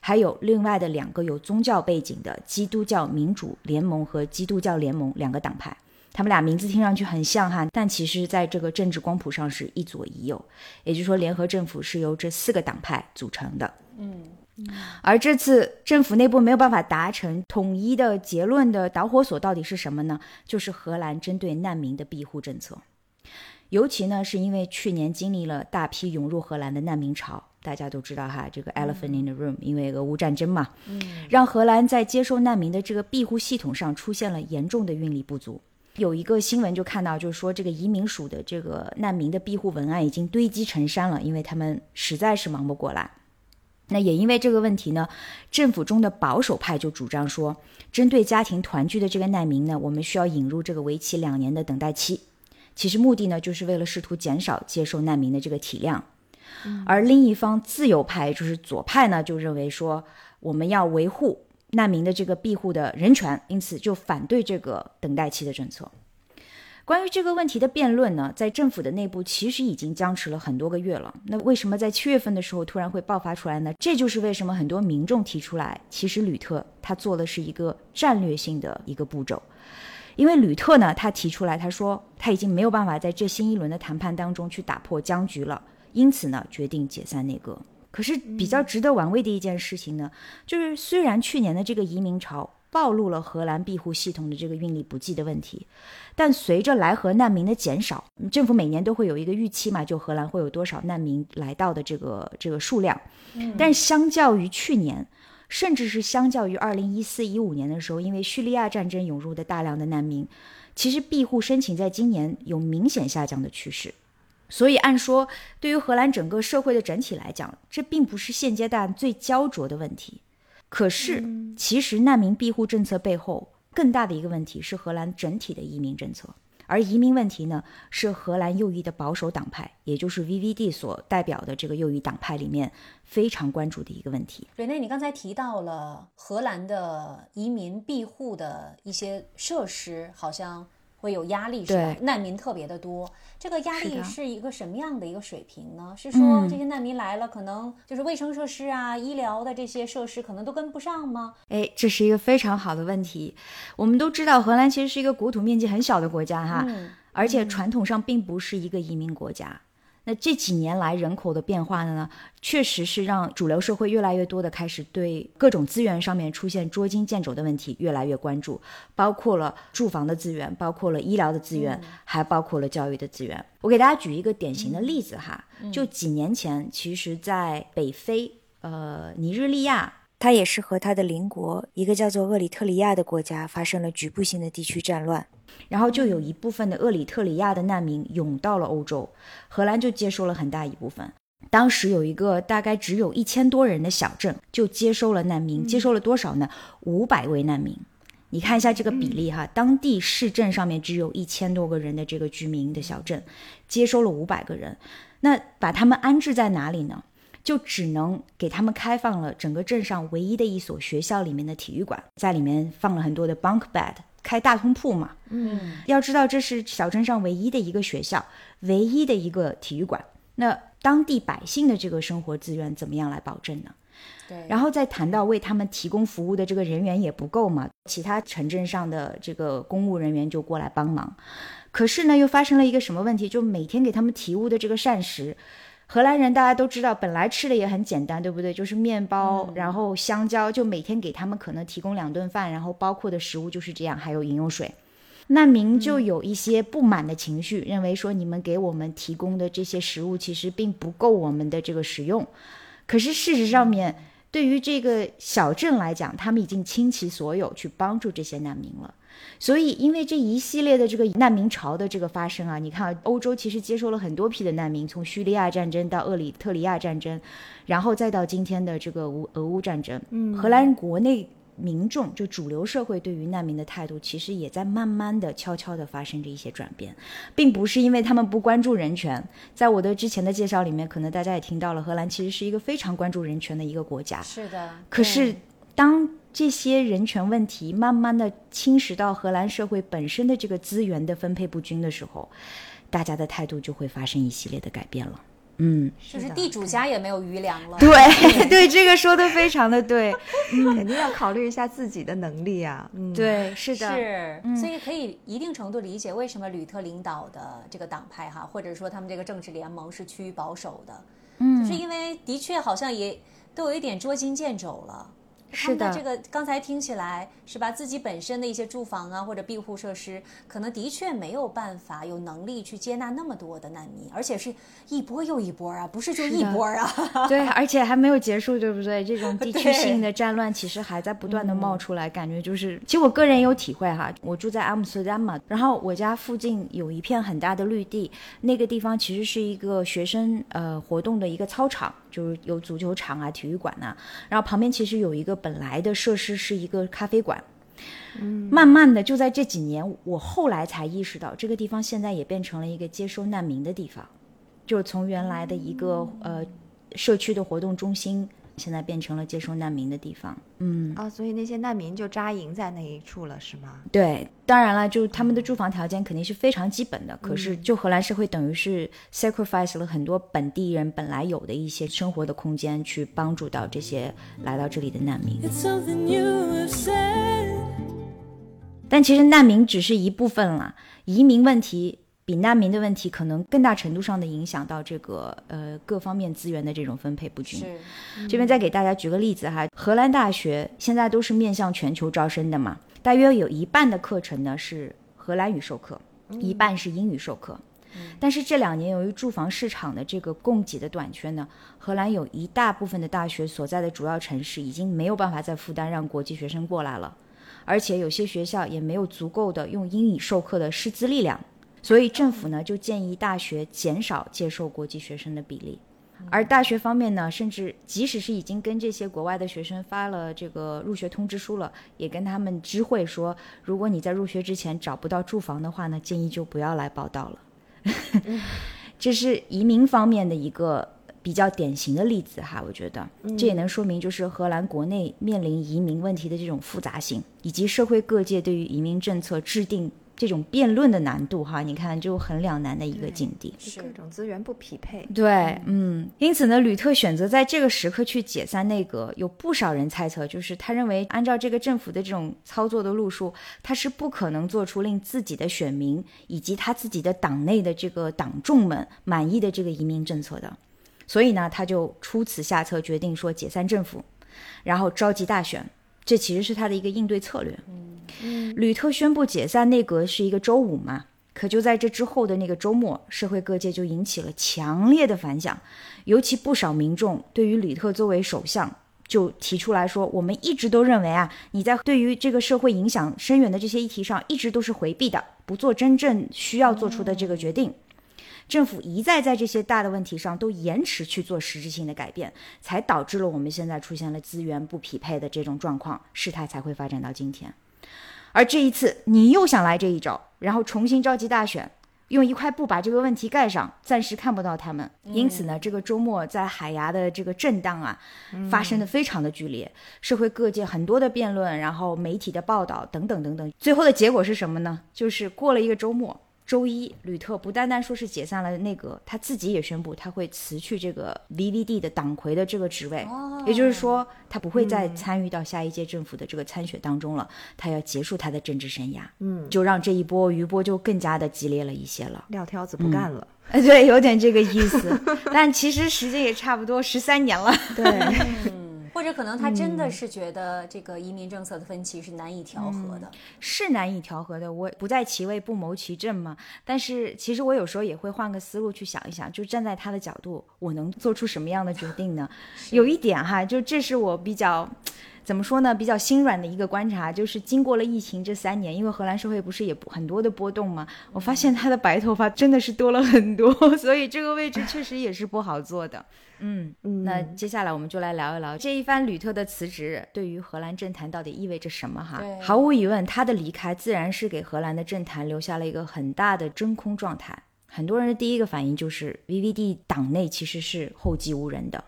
还有另外的两个有宗教背景的基督教民主联盟和基督教联盟两个党派。他们俩名字听上去很像哈，但其实在这个政治光谱上是一左一右。也就是说，联合政府是由这四个党派组成的。嗯。而这次政府内部没有办法达成统一的结论的导火索到底是什么呢？就是荷兰针对难民的庇护政策，尤其呢是因为去年经历了大批涌入荷兰的难民潮，大家都知道哈，这个 elephant in the room，因为俄乌战争嘛，让荷兰在接受难民的这个庇护系统上出现了严重的运力不足。有一个新闻就看到，就是说这个移民署的这个难民的庇护文案已经堆积成山了，因为他们实在是忙不过来。那也因为这个问题呢，政府中的保守派就主张说，针对家庭团聚的这个难民呢，我们需要引入这个为期两年的等待期。其实目的呢，就是为了试图减少接受难民的这个体量。而另一方自由派就是左派呢，就认为说，我们要维护难民的这个庇护的人权，因此就反对这个等待期的政策。关于这个问题的辩论呢，在政府的内部其实已经僵持了很多个月了。那为什么在七月份的时候突然会爆发出来呢？这就是为什么很多民众提出来，其实吕特他做的是一个战略性的一个步骤，因为吕特呢，他提出来，他说他已经没有办法在这新一轮的谈判当中去打破僵局了，因此呢，决定解散内阁。可是比较值得玩味的一件事情呢，就是虽然去年的这个移民潮。暴露了荷兰庇护系统的这个运力不济的问题，但随着来荷难民的减少，政府每年都会有一个预期嘛，就荷兰会有多少难民来到的这个这个数量。但相较于去年，甚至是相较于二零一四一五年的时候，因为叙利亚战争涌入的大量的难民，其实庇护申请在今年有明显下降的趋势。所以按说，对于荷兰整个社会的整体来讲，这并不是现阶段最焦灼的问题。可是，其实难民庇护政策背后更大的一个问题是荷兰整体的移民政策，而移民问题呢，是荷兰右翼的保守党派，也就是 VVD 所代表的这个右翼党派里面非常关注的一个问题。瑞内，你刚才提到了荷兰的移民庇护的一些设施，好像会有压力，是吧？难民特别的多。这个压力是一个什么样的一个水平呢？是说这些难民来了，可能就是卫生设施啊、医疗的这些设施可能都跟不上吗？哎，这是一个非常好的问题。我们都知道，荷兰其实是一个国土面积很小的国家哈，而且传统上并不是一个移民国家。那这几年来人口的变化呢，确实是让主流社会越来越多的开始对各种资源上面出现捉襟见肘的问题越来越关注，包括了住房的资源，包括了医疗的资源，还包括了教育的资源。我给大家举一个典型的例子哈，就几年前，其实，在北非，呃，尼日利亚。它也是和它的邻国一个叫做厄里特里亚的国家发生了局部性的地区战乱，然后就有一部分的厄里特里亚的难民涌到了欧洲，荷兰就接收了很大一部分。当时有一个大概只有一千多人的小镇，就接收了难民，接收了多少呢？五百位难民。你看一下这个比例哈，当地市镇上面只有一千多个人的这个居民的小镇，接收了五百个人，那把他们安置在哪里呢？就只能给他们开放了整个镇上唯一的一所学校里面的体育馆，在里面放了很多的 bunk bed，开大通铺嘛。嗯，要知道这是小镇上唯一的一个学校，唯一的一个体育馆。那当地百姓的这个生活资源怎么样来保证呢？对。然后再谈到为他们提供服务的这个人员也不够嘛，其他城镇上的这个公务人员就过来帮忙，可是呢，又发生了一个什么问题？就每天给他们提供的这个膳食。荷兰人大家都知道，本来吃的也很简单，对不对？就是面包，然后香蕉，就每天给他们可能提供两顿饭，然后包括的食物就是这样，还有饮用水。难民就有一些不满的情绪，认为说你们给我们提供的这些食物其实并不够我们的这个使用。可是事实上面，对于这个小镇来讲，他们已经倾其所有去帮助这些难民了。所以，因为这一系列的这个难民潮的这个发生啊，你看，欧洲其实接收了很多批的难民，从叙利亚战争到厄里特里亚战争，然后再到今天的这个乌俄乌战争。嗯，荷兰国内民众就主流社会对于难民的态度，其实也在慢慢的、悄悄的发生着一些转变，并不是因为他们不关注人权。在我的之前的介绍里面，可能大家也听到了，荷兰其实是一个非常关注人权的一个国家。是的。可是当这些人权问题慢慢的侵蚀到荷兰社会本身的这个资源的分配不均的时候，大家的态度就会发生一系列的改变了。嗯，就是地主家也没有余粮了。对 [LAUGHS] 对，这个说的非常的对，肯定要考虑一下自己的能力啊。嗯，对，是的，是，所以可以一定程度理解为什么吕特领导的这个党派哈，或者说他们这个政治联盟是趋于保守的。嗯，就是因为的确好像也都有一点捉襟见肘了。是的，这个刚才听起来是吧？自己本身的一些住房啊，或者庇护设施，可能的确没有办法有能力去接纳那么多的难民，而且是一波又一波啊，不是就一波啊。对，[LAUGHS] 而且还没有结束，对不对？这种地区性的战乱其实还在不断的冒出来，感觉就是，其实我个人有体会哈。我住在阿姆斯特丹嘛，然后我家附近有一片很大的绿地，那个地方其实是一个学生呃活动的一个操场。就是有足球场啊、体育馆呐，然后旁边其实有一个本来的设施是一个咖啡馆，嗯，慢慢的就在这几年，我后来才意识到这个地方现在也变成了一个接收难民的地方，就是从原来的一个呃社区的活动中心。现在变成了接收难民的地方，嗯啊，所以那些难民就扎营在那一处了，是吗？对，当然了，就他们的住房条件肯定是非常基本的，可是就荷兰社会等于是 sacrifice 了很多本地人本来有的一些生活的空间，去帮助到这些来到这里的难民。但其实难民只是一部分了，移民问题。比难民的问题可能更大程度上的影响到这个呃各方面资源的这种分配不均。这边再给大家举个例子哈，荷兰大学现在都是面向全球招生的嘛，大约有一半的课程呢是荷兰语授课，一半是英语授课。但是这两年由于住房市场的这个供给的短缺呢，荷兰有一大部分的大学所在的主要城市已经没有办法再负担让国际学生过来了，而且有些学校也没有足够的用英语授课的师资力量。所以政府呢就建议大学减少接受国际学生的比例，而大学方面呢，甚至即使是已经跟这些国外的学生发了这个入学通知书了，也跟他们知会说，如果你在入学之前找不到住房的话呢，建议就不要来报道了。[LAUGHS] 这是移民方面的一个比较典型的例子哈，我觉得这也能说明就是荷兰国内面临移民问题的这种复杂性，以及社会各界对于移民政策制定。这种辩论的难度哈，你看就很两难的一个境地。是各种资源不匹配。对，嗯，因此呢，吕特选择在这个时刻去解散内阁，有不少人猜测，就是他认为按照这个政府的这种操作的路数，他是不可能做出令自己的选民以及他自己的党内的这个党众们满意的这个移民政策的，所以呢，他就出此下策，决定说解散政府，然后召集大选，这其实是他的一个应对策略。吕特宣布解散内阁是一个周五嘛，可就在这之后的那个周末，社会各界就引起了强烈的反响，尤其不少民众对于吕特作为首相。就提出来说，我们一直都认为啊，你在对于这个社会影响深远的这些议题上，一直都是回避的，不做真正需要做出的这个决定。政府一再在这些大的问题上都延迟去做实质性的改变，才导致了我们现在出现了资源不匹配的这种状况，事态才会发展到今天。而这一次，你又想来这一招，然后重新召集大选，用一块布把这个问题盖上，暂时看不到他们。因此呢，这个周末在海牙的这个震荡啊，发生的非常的剧烈，社会各界很多的辩论，然后媒体的报道等等等等。最后的结果是什么呢？就是过了一个周末。周一，吕特不单单说是解散了内阁，他自己也宣布他会辞去这个 VVD 的党魁的这个职位，也就是说，他不会再参与到下一届政府的这个参选当中了，他要结束他的政治生涯，嗯，就让这一波余波就更加的激烈了一些了。撂挑子不干了。哎，[LAUGHS] 对，有点这个意思，但其实时间也差不多十三年了。[LAUGHS] 对，嗯，或者可能他真的是觉得这个移民政策的分歧是难以调和的。是难以调和的，我不在其位不谋其政嘛。但是其实我有时候也会换个思路去想一想，就站在他的角度，我能做出什么样的决定呢？[LAUGHS] 有一点哈，就这是我比较。怎么说呢？比较心软的一个观察，就是经过了疫情这三年，因为荷兰社会不是也很多的波动嘛，我发现他的白头发真的是多了很多，[LAUGHS] 所以这个位置确实也是不好做的。嗯，那接下来我们就来聊一聊这一番吕特的辞职对于荷兰政坛到底意味着什么哈？毫无疑问，他的离开自然是给荷兰的政坛留下了一个很大的真空状态。很多人的第一个反应就是 VVD 党内其实是后继无人的。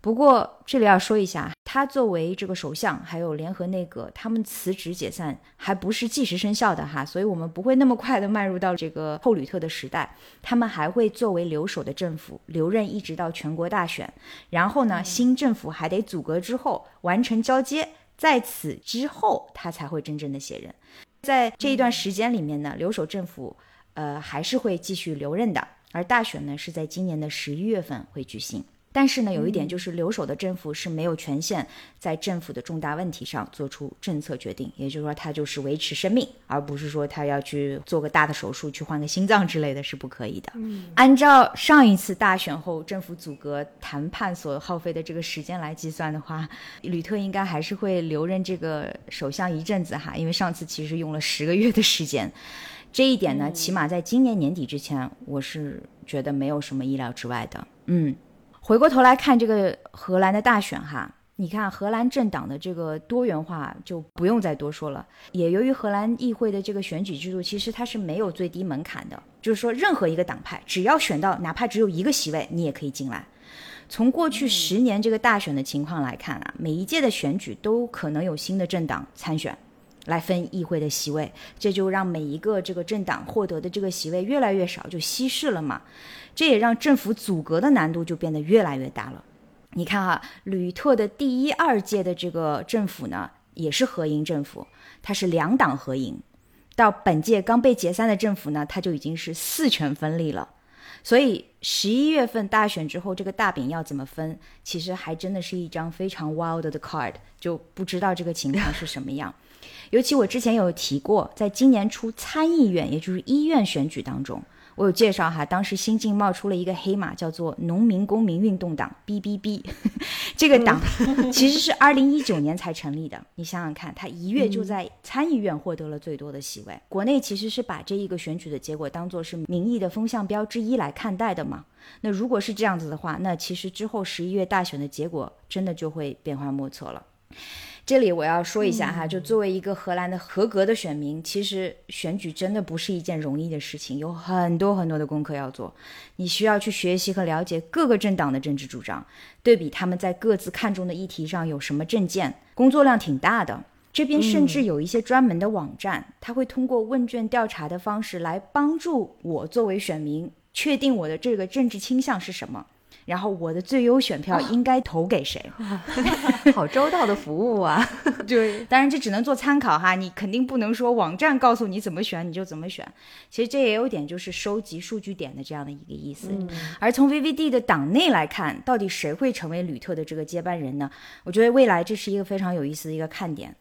不过这里要说一下，他作为这个首相，还有联合内阁，他们辞职解散还不是即时生效的哈，所以我们不会那么快的迈入到这个后吕特的时代，他们还会作为留守的政府留任一直到全国大选，然后呢，新政府还得组阁之后完成交接，在此之后他才会真正的卸任。在这一段时间里面呢，留守政府呃还是会继续留任的，而大选呢是在今年的十一月份会举行。但是呢，有一点就是留守的政府是没有权限在政府的重大问题上做出政策决定，也就是说，他就是维持生命，而不是说他要去做个大的手术去换个心脏之类的是不可以的。按照上一次大选后政府阻隔谈判所耗费的这个时间来计算的话，吕特应该还是会留任这个首相一阵子哈，因为上次其实用了十个月的时间。这一点呢，起码在今年年底之前，我是觉得没有什么意料之外的。嗯。回过头来看这个荷兰的大选哈，你看荷兰政党的这个多元化就不用再多说了。也由于荷兰议会的这个选举制度，其实它是没有最低门槛的，就是说任何一个党派只要选到哪怕只有一个席位，你也可以进来。从过去十年这个大选的情况来看啊，每一届的选举都可能有新的政党参选。来分议会的席位，这就让每一个这个政党获得的这个席位越来越少，就稀释了嘛。这也让政府阻隔的难度就变得越来越大了。你看哈，吕特的第一、二届的这个政府呢，也是合营政府，它是两党合营。到本届刚被解散的政府呢，它就已经是四权分立了。所以十一月份大选之后，这个大饼要怎么分，其实还真的是一张非常 wild 的 card，就不知道这个情况是什么样。[LAUGHS] 尤其我之前有提过，在今年初参议院，也就是医院选举当中，我有介绍哈，当时新晋冒出了一个黑马，叫做农民公民运动党 （BBB）。[LAUGHS] 这个党 [LAUGHS] 其实是二零一九年才成立的，你想想看，他一跃就在参议院获得了最多的席位。国内其实是把这一个选举的结果当做是民意的风向标之一来看待的嘛。那如果是这样子的话，那其实之后十一月大选的结果真的就会变幻莫测了。这里我要说一下哈，就作为一个荷兰的合格的选民，其实选举真的不是一件容易的事情，有很多很多的功课要做。你需要去学习和了解各个政党的政治主张，对比他们在各自看重的议题上有什么政见，工作量挺大的。这边甚至有一些专门的网站，它会通过问卷调查的方式来帮助我作为选民确定我的这个政治倾向是什么，然后我的最优选票应该投给谁。[LAUGHS] 好周到的服务啊！[LAUGHS] 对，当然这只能做参考哈，你肯定不能说网站告诉你怎么选你就怎么选。其实这也有点就是收集数据点的这样的一个意思。而从 VVD 的党内来看，到底谁会成为吕特的这个接班人呢？我觉得未来这是一个非常有意思的一个看点。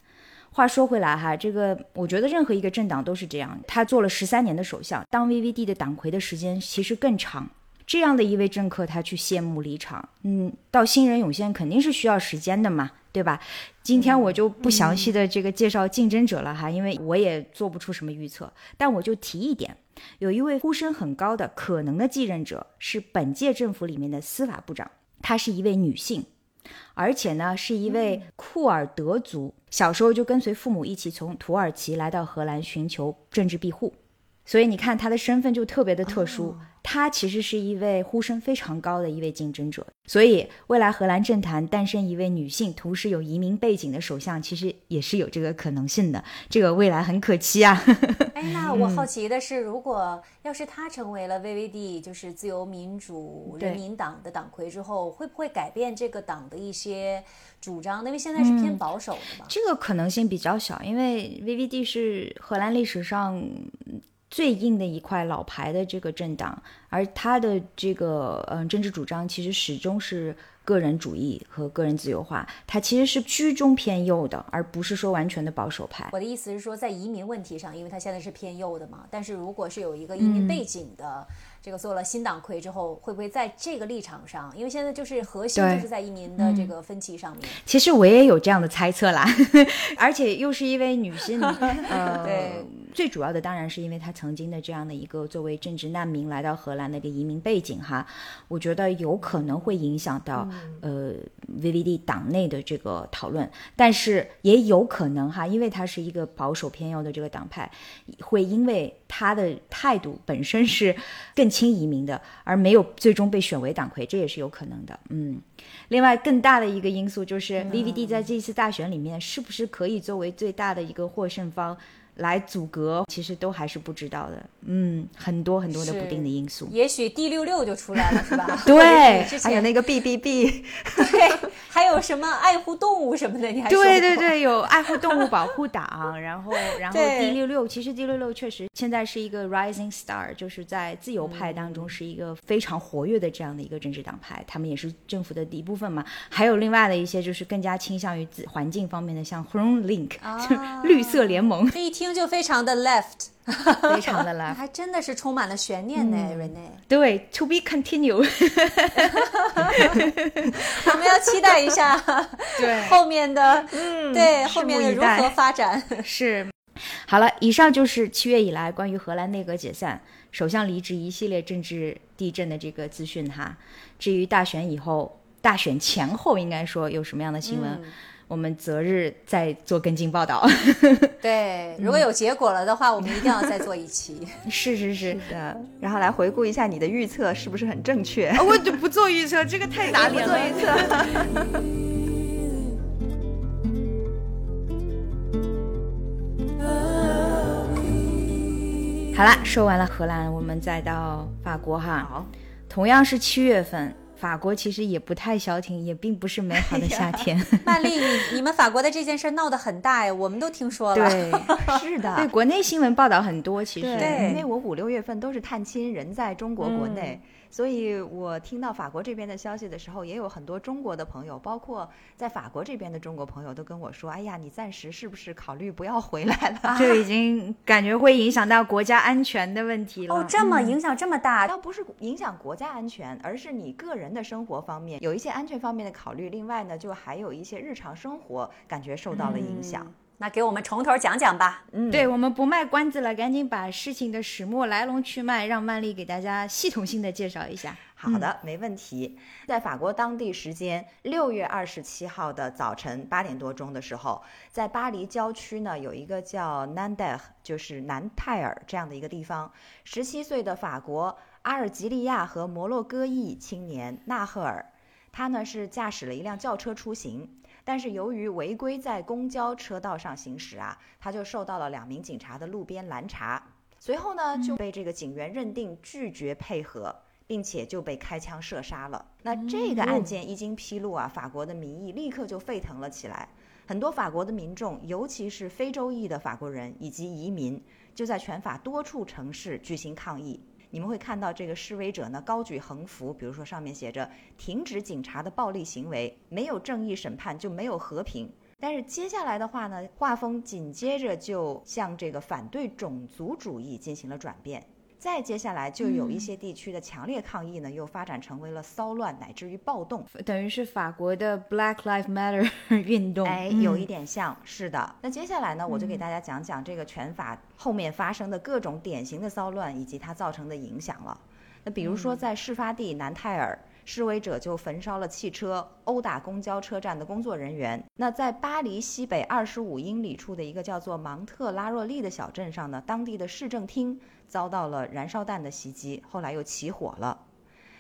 话说回来哈，这个我觉得任何一个政党都是这样，他做了十三年的首相，当 VVD 的党魁的时间其实更长。这样的一位政客，他去谢幕离场，嗯，到新人涌现肯定是需要时间的嘛，对吧？今天我就不详细的这个介绍竞争者了哈，因为我也做不出什么预测，但我就提一点，有一位呼声很高的可能的继任者是本届政府里面的司法部长，她是一位女性，而且呢是一位库尔德族，小时候就跟随父母一起从土耳其来到荷兰寻求政治庇护。所以你看，她的身份就特别的特殊。她其实是一位呼声非常高的一位竞争者。所以，未来荷兰政坛诞生一位女性，同时有移民背景的首相，其实也是有这个可能性的。这个未来很可期啊！[LAUGHS] 哎，那我好奇的是，如果要是她成为了 VVD，就是自由民主人民党的党魁之后，会不会改变这个党的一些主张？因为现在是偏保守的嘛。这个可能性比较小，因为 VVD 是荷兰历史上。最硬的一块老牌的这个政党，而他的这个嗯政治主张其实始终是个人主义和个人自由化，他其实是居中偏右的，而不是说完全的保守派。我的意思是说，在移民问题上，因为他现在是偏右的嘛，但是如果是有一个移民背景的。这个做了新党魁之后，会不会在这个立场上？因为现在就是核心就是在移民的这个分歧上面。其实我也有这样的猜测啦，而且又是一位女性，[LAUGHS] 呃，对，最主要的当然是因为她曾经的这样的一个作为政治难民来到荷兰的一个移民背景哈，我觉得有可能会影响到呃 VVD 党内的这个讨论，但是也有可能哈，因为她是一个保守偏右的这个党派，会因为他的态度本身是更。亲移民的，而没有最终被选为党魁，这也是有可能的。嗯，另外更大的一个因素就是 VVD 在这一次大选里面是不是可以作为最大的一个获胜方。来阻隔，其实都还是不知道的。嗯，很多很多的不定的因素。也许 D 六六就出来了，是吧？[LAUGHS] 对，还有那个 BBB，[LAUGHS] 对，还有什么爱护动物什么的，你还对对对，有爱护动物保护党，然后然后 D 六六，其实 D 六六确实现在是一个 rising star，就是在自由派当中是一个非常活跃的这样的一个政治党派，他们也是政府的一部分嘛。还有另外的一些就是更加倾向于自环境方面的，像 Home Link，绿色联盟。这一听。就非常的 left，非常的 left，[LAUGHS] 还真的是充满了悬念呢，Rene。对，to be continue。[LAUGHS] 我们要期待一下，[LAUGHS] 对后面的，嗯，对后面的如何发展。是，好了，以上就是七月以来关于荷兰内阁解散、首相离职一系列政治地震的这个资讯哈。至于大选以后、大选前后，应该说有什么样的新闻？我们择日再做跟进报道。[LAUGHS] 对，如果有结果了的话，我们一定要再做一期。[LAUGHS] 是是是的，然后来回顾一下你的预测是不是很正确？我就不做预测，这个太打脸了。做预测。[LAUGHS] 好啦，说完了荷兰，我们再到法国哈。好，同样是七月份。法国其实也不太消停，也并不是美好的夏天。[LAUGHS] 曼丽，你你们法国的这件事闹得很大呀，我们都听说了。对，[LAUGHS] 是的，对，国内新闻报道很多，其实对，因为我五六月份都是探亲，人在中国国内。所以我听到法国这边的消息的时候，也有很多中国的朋友，包括在法国这边的中国朋友都跟我说：“哎呀，你暂时是不是考虑不要回来了？” [LAUGHS] 就已经感觉会影响到国家安全的问题了。哦，这么影响这么大，倒不是影响国家安全，而是你个人的生活方面有一些安全方面的考虑。另外呢，就还有一些日常生活感觉受到了影响。那给我们从头讲讲吧。嗯，对，我们不卖关子了，赶紧把事情的始末、来龙去脉，让曼丽给大家系统性的介绍一下。好的，没问题。在法国当地时间六月二十七号的早晨八点多钟的时候，在巴黎郊区呢，有一个叫南代，就是南泰尔这样的一个地方，十七岁的法国阿尔及利亚和摩洛哥裔青年纳赫尔，他呢是驾驶了一辆轿车出行。但是由于违规在公交车道上行驶啊，他就受到了两名警察的路边拦查，随后呢就被这个警员认定拒绝配合。并且就被开枪射杀了。那这个案件一经披露啊，法国的民意立刻就沸腾了起来。很多法国的民众，尤其是非洲裔的法国人以及移民，就在全法多处城市举行抗议。你们会看到这个示威者呢高举横幅，比如说上面写着“停止警察的暴力行为，没有正义审判就没有和平”。但是接下来的话呢，画风紧接着就向这个反对种族主义进行了转变。再接下来，就有一些地区的强烈抗议呢，又发展成为了骚乱，乃至于暴动。等于是法国的 Black Lives Matter [LAUGHS] 运动，哎，有一点像是的。那接下来呢，我就给大家讲讲这个拳法后面发生的各种典型的骚乱以及它造成的影响了。那比如说，在事发地南泰尔。示威者就焚烧了汽车，殴打公交车站的工作人员。那在巴黎西北二十五英里处的一个叫做芒特拉若利的小镇上呢，当地的市政厅遭到了燃烧弹的袭击，后来又起火了。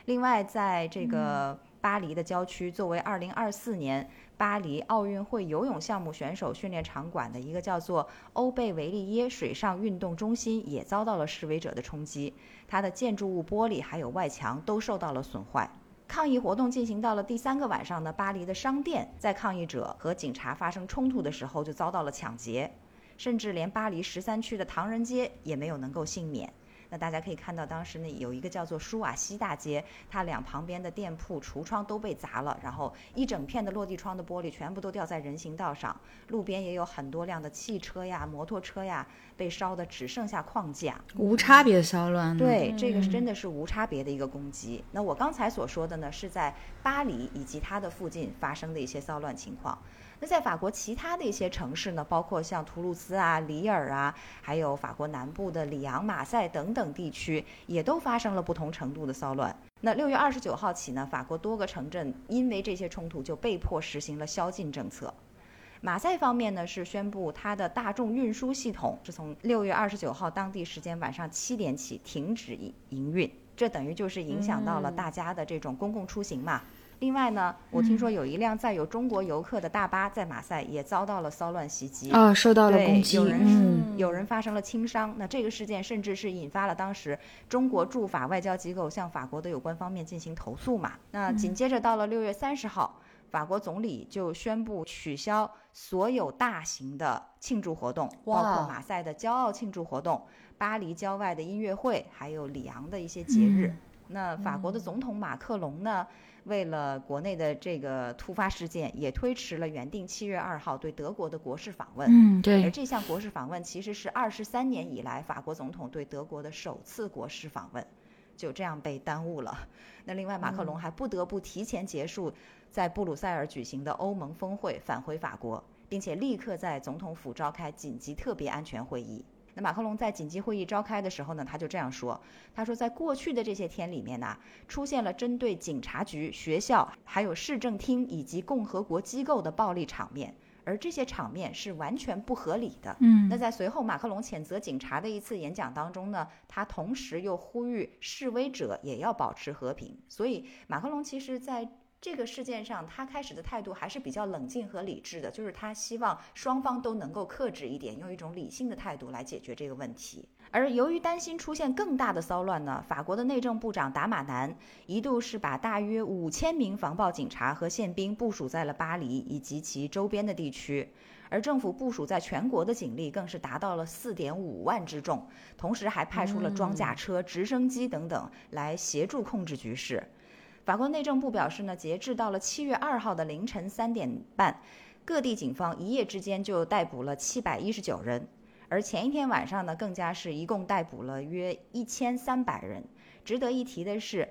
另外，在这个巴黎的郊区，作为二零二四年巴黎奥运会游泳项目选手训练场馆的一个叫做欧贝维利耶水上运动中心，也遭到了示威者的冲击，它的建筑物玻璃还有外墙都受到了损坏。抗议活动进行到了第三个晚上呢，巴黎的商店在抗议者和警察发生冲突的时候就遭到了抢劫，甚至连巴黎十三区的唐人街也没有能够幸免。那大家可以看到，当时呢有一个叫做舒瓦西大街，它两旁边的店铺橱窗都被砸了，然后一整片的落地窗的玻璃全部都掉在人行道上，路边也有很多辆的汽车呀、摩托车呀被烧的只剩下框架，无差别骚乱。对，这个是真的是无差别的一个攻击。那我刚才所说的呢，是在巴黎以及它的附近发生的一些骚乱情况。那在法国其他的一些城市呢，包括像图卢兹啊、里尔啊，还有法国南部的里昂、马赛等等地区，也都发生了不同程度的骚乱。那六月二十九号起呢，法国多个城镇因为这些冲突就被迫实行了宵禁政策。马赛方面呢是宣布它的大众运输系统是从六月二十九号当地时间晚上七点起停止营营运，这等于就是影响到了大家的这种公共出行嘛。另外呢，我听说有一辆载有中国游客的大巴在马赛也遭到了骚乱袭击，啊，受到了攻击。有人嗯，有人发生了轻伤。那这个事件甚至是引发了当时中国驻法外交机构向法国的有关方面进行投诉嘛。那紧接着到了六月三十号，法国总理就宣布取消所有大型的庆祝活动，包括马赛的骄傲庆祝活动、巴黎郊外的音乐会，还有里昂的一些节日。那法国的总统马克龙呢，为了国内的这个突发事件，也推迟了原定七月二号对德国的国事访问。嗯，而，这项国事访问其实是二十三年以来法国总统对德国的首次国事访问，就这样被耽误了。那另外，马克龙还不得不提前结束在布鲁塞尔举行的欧盟峰会，返回法国，并且立刻在总统府召开紧急特别安全会议。那马克龙在紧急会议召开的时候呢，他就这样说：“他说，在过去的这些天里面呢，出现了针对警察局、学校、还有市政厅以及共和国机构的暴力场面，而这些场面是完全不合理的。嗯那在随后马克龙谴责警察的一次演讲当中呢，他同时又呼吁示威者也要保持和平。所以马克龙其实在这个事件上，他开始的态度还是比较冷静和理智的，就是他希望双方都能够克制一点，用一种理性的态度来解决这个问题。而由于担心出现更大的骚乱呢，法国的内政部长达马南一度是把大约五千名防暴警察和宪兵部署在了巴黎以及其周边的地区，而政府部署在全国的警力更是达到了四点五万之众，同时还派出了装甲车、直升机等等来协助控制局势。法国内政部表示呢，截至到了七月二号的凌晨三点半，各地警方一夜之间就逮捕了七百一十九人，而前一天晚上呢，更加是一共逮捕了约一千三百人。值得一提的是，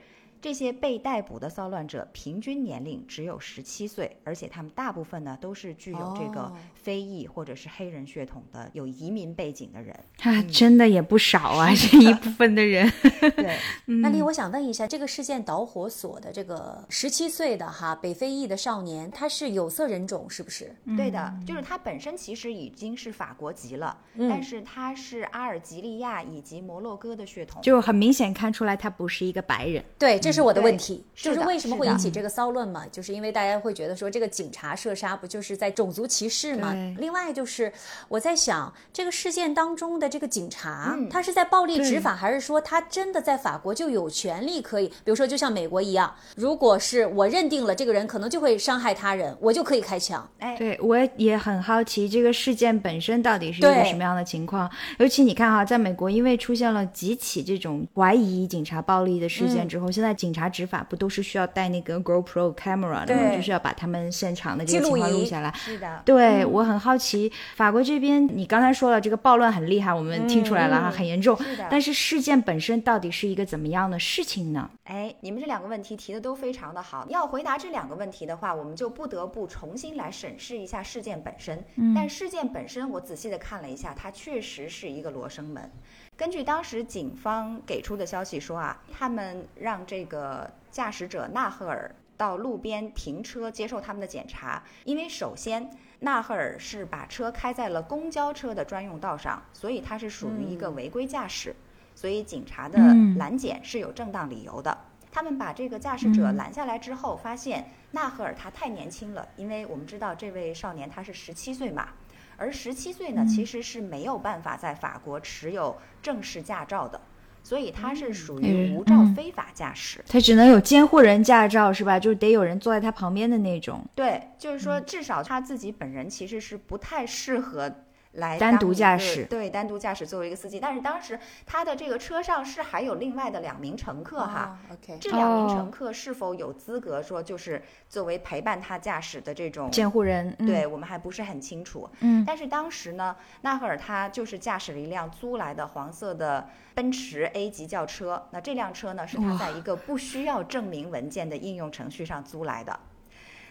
这些被逮捕的骚乱者平均年龄只有十七岁，而且他们大部分呢都是具有这个哦非裔或者是黑人血统的有移民背景的人。啊，真的也不少啊，[LAUGHS] 这一部分的人。对，那丽，我想问一下，这个事件导火索的这个十七岁的哈北非裔的少年，他是有色人种是不是？对的，就是他本身其实已经是法国籍了，嗯但是他是阿尔及利亚以及摩洛哥的血统。就很明显看出来他不是一个白人。对，这是我的问题，就是为什么会引起这个骚乱嘛？就是因为大家会觉得说这个警察射杀不就是在种族歧视嘛？另外就是我在想，这个事件当中的这个警察，嗯他是在暴力执法，还是说他真的在法国就有权利可以，比如说就像美国一样，如果是我认定了这个人可能就会伤害他人，我就可以开枪。哎，对，我也很好奇这个事件本身到底是一个什么样的情况。尤其你看哈，在美国，因为出现了几起这种怀疑警察暴力的事件之后，现在警察执法不都是需要带那个 GoPro camera 的吗？对就是要把他们现场的这个情况录下来。是的，对、我很好奇，法国这边你刚才说了这个暴乱很厉害，我们听出来了哈，嗯很严重。是的但是事件本身到底是一个怎么样的事情呢？哎，你们这两个问题提的都非常的好。要回答这两个问题的话，我们就不得不重新来审视一下事件本身。嗯但事件本身，我仔细的看了一下，它确实是一个罗生门。根据当时警方给出的消息说啊，他们让这个驾驶者纳赫尔到路边停车接受他们的检查，因为首先纳赫尔是把车开在了公交车的专用道上，所以他是属于一个违规驾驶。所以警察的嗯拦检是有正当理由的。他们把这个驾驶者拦下来之后，发现纳赫尔他太年轻了，因为我们知道这位少年他是十七岁嘛，而十七岁呢其实是没有办法在法国持有正式驾照的，所以他是属于嗯无照嗯非法驾驶。他只能有监护人驾照是吧？就是得有人坐在他旁边的那种。对，就是说至少他自己本人其实是不太适合。来单独驾驶对，单独驾驶作为一个司机，但是当时他的这个车上是还有另外的两名乘客哈，哦，OK，这两名哦乘客是否有资格说就是作为陪伴他驾驶的这种监护人，嗯、对我们还不是很清楚。嗯但是当时呢，纳赫尔他就是驾驶了一辆租来的黄色的奔驰 A 级轿车。那这辆车呢，是他在一个不需要证明文件的应用程序上租来的。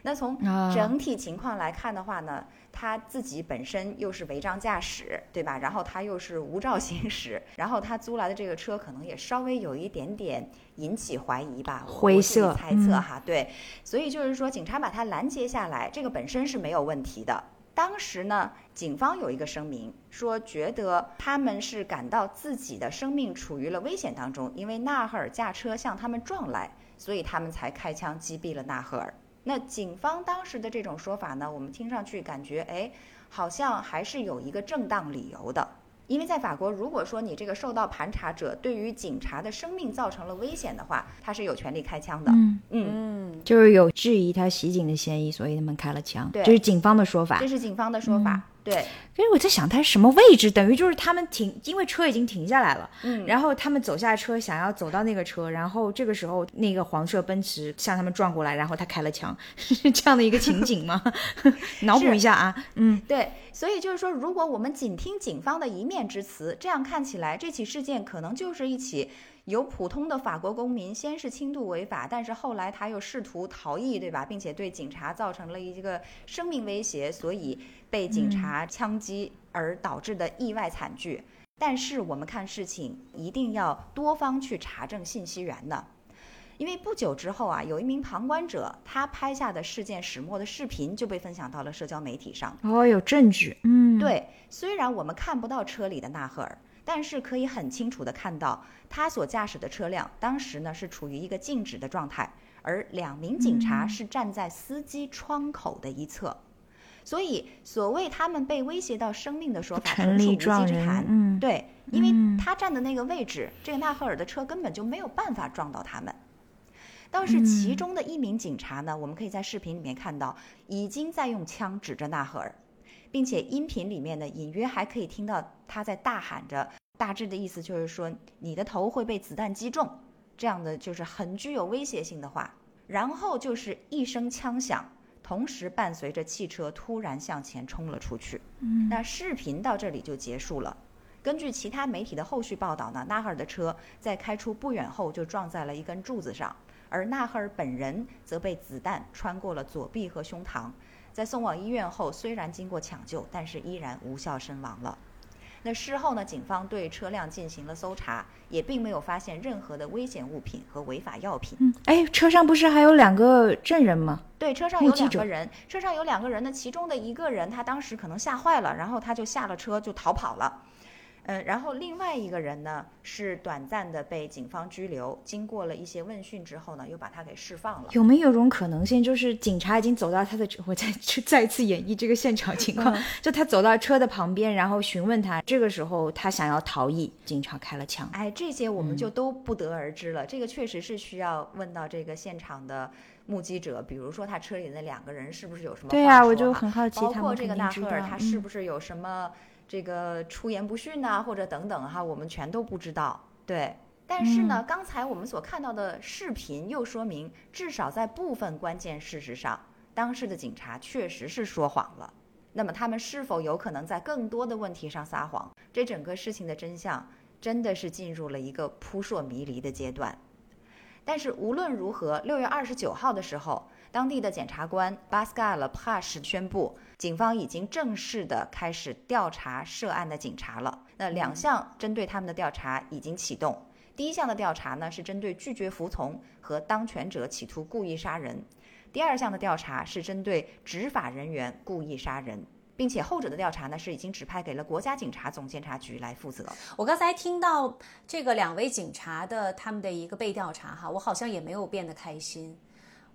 那从啊整体情况来看的话呢，他自己本身又是违章驾驶，对吧？然后他又是无照行驶，[LAUGHS] 然后他租来的这个车可能也稍微有一点点引起怀疑吧，我灰色猜测嗯哈，对。所以就是说，警察把他拦截下来，这个本身是没有问题的。当时呢，警方有一个声明说，觉得他们是感到自己的生命处于了危险当中，因为纳赫尔驾车向他们撞来，所以他们才开枪击毙了纳赫尔。那警方当时的这种说法呢，我们听上去感觉，哎，好像还是有一个正当理由的。因为在法国，如果说你这个受到盘查者对于警察的生命造成了危险的话，他是有权利开枪的。嗯，嗯，嗯，就是有质疑他袭警的嫌疑，所以他们开了枪。对这是警方的说法这。是警方的说法。对，因为我在想，他是什么位置？等于就是他们停，因为车已经停下来了，嗯，然后他们走下车，想要走到那个车，然后这个时候那个黄色奔驰向他们撞过来，然后他开了枪，是 [LAUGHS] 这样的一个情景吗？[LAUGHS] 脑补一下啊，嗯，对，所以就是说，如果我们仅听警方的一面之词，这样看起来，这起事件可能就是一起由普通的法国公民先是轻度违法，但是后来他又试图逃逸，对吧？并且对警察造成了一个生命威胁，所以被警察枪击而导致的意外惨剧。但是我们看事情一定要多方去查证信息源的。因为不久之后啊，有一名旁观者他拍下的事件始末的视频就被分享到了社交媒体上。哦，有证据，嗯，，对，虽然我们看不到车里的纳赫尔，但是可以很清楚的看到他所驾驶的车辆当时呢是处于一个静止的状态，而两名警察是站在司机窗口的一侧。所以，所谓他们被威胁到生命的说法，成立纯属无稽之谈。嗯对，因为嗯他站的那个位置，这个纳赫尔的车根本就没有办法撞到他们。倒是其嗯中的一名警察呢，我们可以在视频里面看到，已经在用枪指着纳赫尔，并且音频里面呢，隐约还可以听到他在大喊着，大致的意思就是说你的头会被子弹击中，这样的就是很具有威胁性的话。然后就是一声枪响，同时伴随着汽车突然向前冲了出去。嗯那视频到这里就结束了。根据其他媒体的后续报道呢，纳赫尔的车在开出不远后就撞在了一根柱子上，而纳赫尔本人则被子弹穿过了左臂和胸膛。在送往医院后，虽然经过抢救，但是依然无效身亡了。那事后呢，警方对车辆进行了搜查，也并没有发现任何的危险物品和违法药品。嗯，哎，车上不是还有两个证人吗？对，车上有两个人，车上有两个人呢，其中的一个人他当时可能吓坏了，然后他就下了车就逃跑了。呃，然后另外一个人呢是短暂的被警方拘留，经过了一些问讯之后呢，又把他给释放了。有没有种可能性，就是警察已经走到他的，我再 [LAUGHS] 再一次演绎这个现场情况，[LAUGHS] 就他走到车的旁边，然后询问他，这个时候他想要逃逸，警察开了枪。哎，这些我们就都不得而知了。这个确实是需要问到这个现场的目击者，比如说他车里的两个人是不是有什么对呀、我就很好奇，包括这个纳赫尔他是嗯不是有什么这个出言不逊呐、或者等等哈，我们全都不知道。对，但是呢，嗯刚才我们所看到的视频又说明，至少在部分关键事实上，当时的警察确实是说谎了。那么他们是否有可能在更多的问题上撒谎？这整个事情的真相真的是进入了一个扑朔迷离的阶段。但是无论如何，六月二十九号的时候，当地的检察官巴斯卡勒帕什宣布，警方已经正式的开始调查涉案的警察了。那两项针对他们的调查已经启动。第一项的调查呢是针对拒绝服从和当权者企图故意杀人，第二项的调查是针对执法人员故意杀人，并且后者的调查呢是已经指派给了国家警察总监察局来负责。我刚才听到这个两位警察的他们的一个被调查哈，我好像也没有变得开心。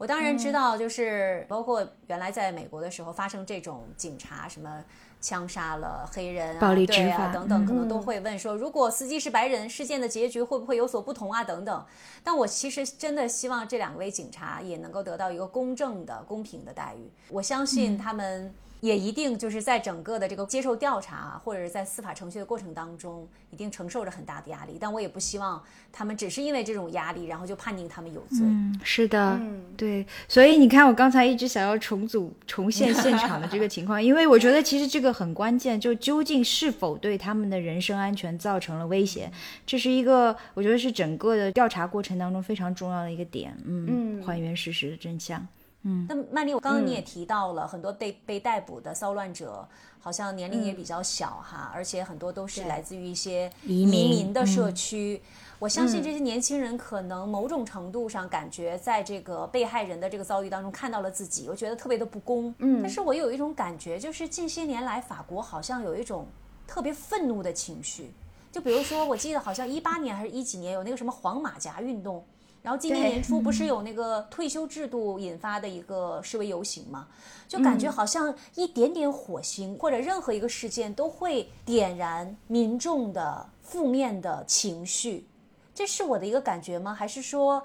我当然知道，就是包括原来在美国的时候发生这种警察什么枪杀了黑人啊、暴力对执法啊等等，可能嗯都会问说，如果司机是白人，事件的结局会不会有所不同啊？等等。但我其实真的希望这两位警察也能够得到一个公正的、公平的待遇。我相信他们。也一定就是在整个的这个接受调查啊或者是在司法程序的过程当中，一定承受着很大的压力。但我也不希望他们只是因为这种压力，然后就判定他们有罪。嗯，是的，嗯对，所以你看，我刚才一直想要重组、重现现场的这个情况，因为我觉得其实这个很关键，就究竟是否对他们的人身安全造成了威胁，这是一个我觉得是整个的调查过程当中非常重要的一个点。嗯，嗯还原事实的真相。那曼丽，我刚刚你也提到了、很多被被逮捕的骚乱者，好像年龄也比较小哈，而且很多都是来自于一些移民的社区。我相信这些年轻人可能某种程度上感觉在这个被害人的这个遭遇当中看到了自己，我觉得特别的不公。嗯。但是我有一种感觉，就是近些年来法国好像有一种特别愤怒的情绪。就比如说，我记得好像一八年还是一几年有那个什么黄马甲运动，然后今年年初不是有那个退休制度引发的一个示威游行吗？就感觉好像一点点火星或者任何一个事件都会点燃民众的负面的情绪，这是我的一个感觉吗？还是说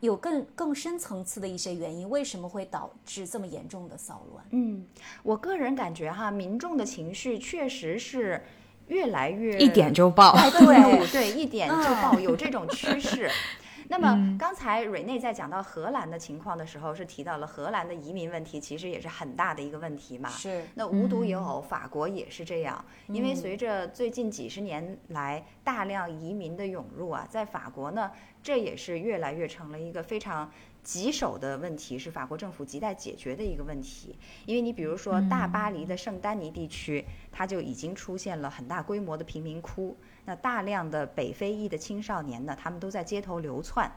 有更更深层次的一些原因，为什么会导致这么严重的骚乱？嗯，我个人感觉哈，民众的情绪确实是越来越一点就爆。[LAUGHS] 对对，一点就爆，有这种趋势。[LAUGHS] 那么刚才蕊内在讲到荷兰的情况的时候，是提到了荷兰的移民问题，其实也是很大的一个问题嘛。是。那无独有偶，法国也是这样，因为随着最近几十年来大量移民的涌入啊，在法国呢，这也是越来越成了一个非常棘手的问题，是法国政府亟待解决的一个问题。因为你比如说大巴黎的圣丹尼地区，它就已经出现了很大规模的贫民窟，那大量的北非裔的青少年呢，他们都在街头流窜。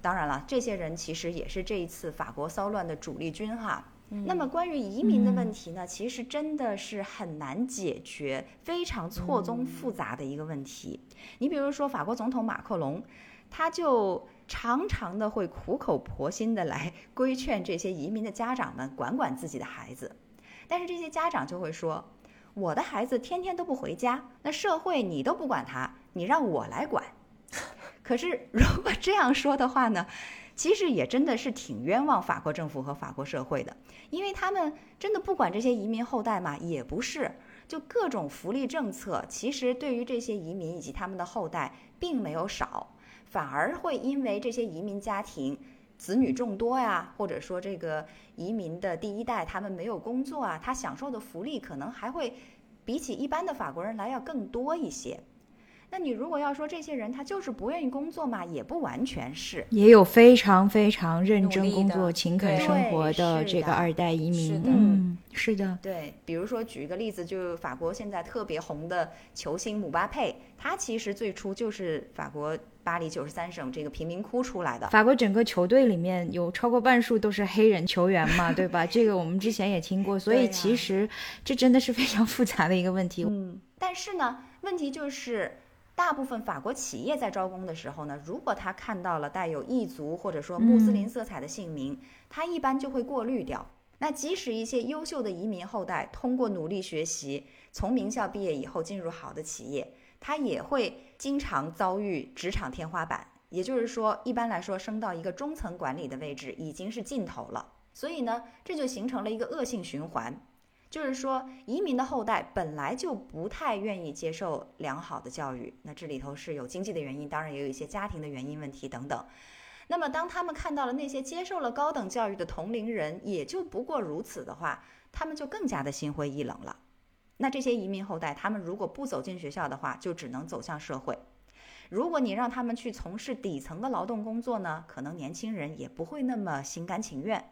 当然了，这些人其实也是这一次法国骚乱的主力军哈。那么关于移民的问题呢，其实真的是很难解决，非常错综复杂的一个问题。你比如说法国总统马克龙，他就常常的会苦口婆心的来规劝这些移民的家长们管管自己的孩子，但是这些家长就会说，我的孩子天天都不回家，那社会你都不管他，你让我来管。[LAUGHS] 可是如果这样说的话呢，其实也真的是挺冤枉法国政府和法国社会的，因为他们真的不管这些移民后代嘛，也不是。就各种福利政策，其实对于这些移民以及他们的后代并没有少，反而会因为这些移民家庭子女众多呀，或者说这个移民的第一代他们没有工作啊，他享受的福利可能还会比起一般的法国人来要更多一些。那你如果要说这些人他就是不愿意工作嘛，也不完全是。也有非常非常认真工作、勤恳生活的这个二代移民。嗯，是的，对，比如说举一个例子，就法国现在特别红的球星姆巴佩，他其实最初就是法国巴黎九十三省这个贫民窟出来的。法国整个球队里面有超过半数都是黑人球员嘛，[LAUGHS] 对吧？这个我们之前也听过，所以其实这真的是非常复杂的一个问题。嗯，但是呢，问题就是。大部分法国企业在招工的时候呢，如果他看到了带有异族或者说穆斯林色彩的姓名，他一般就会过滤掉。那即使一些优秀的移民后代通过努力学习，从名校毕业以后进入好的企业，他也会经常遭遇职场天花板。也就是说，一般来说，升到一个中层管理的位置已经是尽头了。所以呢，这就形成了一个恶性循环。就是说，移民的后代本来就不太愿意接受良好的教育，那这里头是有经济的原因，当然也有一些家庭的原因问题等等。那么，当他们看到了那些接受了高等教育的同龄人也就不过如此的话，他们就更加的心灰意冷了。那这些移民后代，他们如果不走进学校的话，就只能走向社会。如果你让他们去从事底层的劳动工作呢，可能年轻人也不会那么心甘情愿。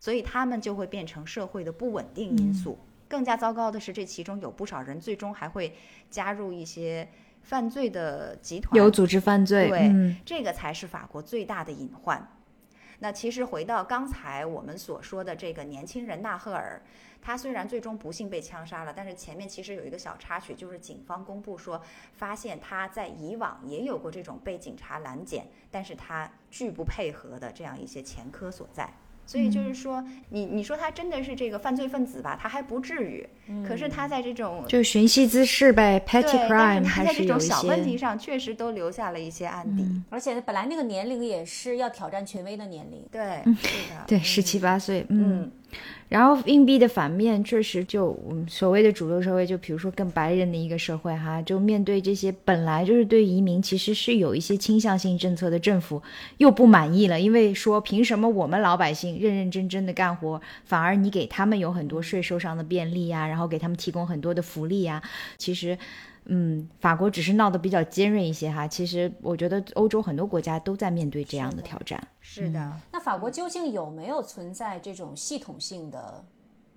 所以他们就会变成社会的不稳定因素。更加糟糕的是，这其中有不少人最终还会加入一些犯罪的集团，有组织犯罪，对，嗯这个才是法国最大的隐患。那其实回到刚才我们所说的这个年轻人纳赫尔，他虽然最终不幸被枪杀了，但是前面其实有一个小插曲，就是警方公布说，发现他在以往也有过这种被警察拦检，但是他拒不配合的这样一些前科所在。所以就是说，你你说他真的是这个犯罪分子吧，他还不至于。可是他在这种就寻衅滋事呗，，petty crime 还是有一在这种小问题。上确实都留下了一些案底。而且本来那个年龄也是要挑战权威的年龄。对，是的，对，十七八岁，嗯，嗯，然后硬币的反面，确实就我们所谓的主流社会，就比如说更白人的一个社会哈，就面对这些本来就是对移民其实是有一些倾向性政策的政府，又不满意了，因为说凭什么我们老百姓认认真真的干活，反而你给他们有很多税收上的便利啊，然后给他们提供很多的福利啊，其实。嗯，法国只是闹得比较尖锐一些哈，其实我觉得欧洲很多国家都在面对这样的挑战。是的，那法国究竟有没有存在这种系统性的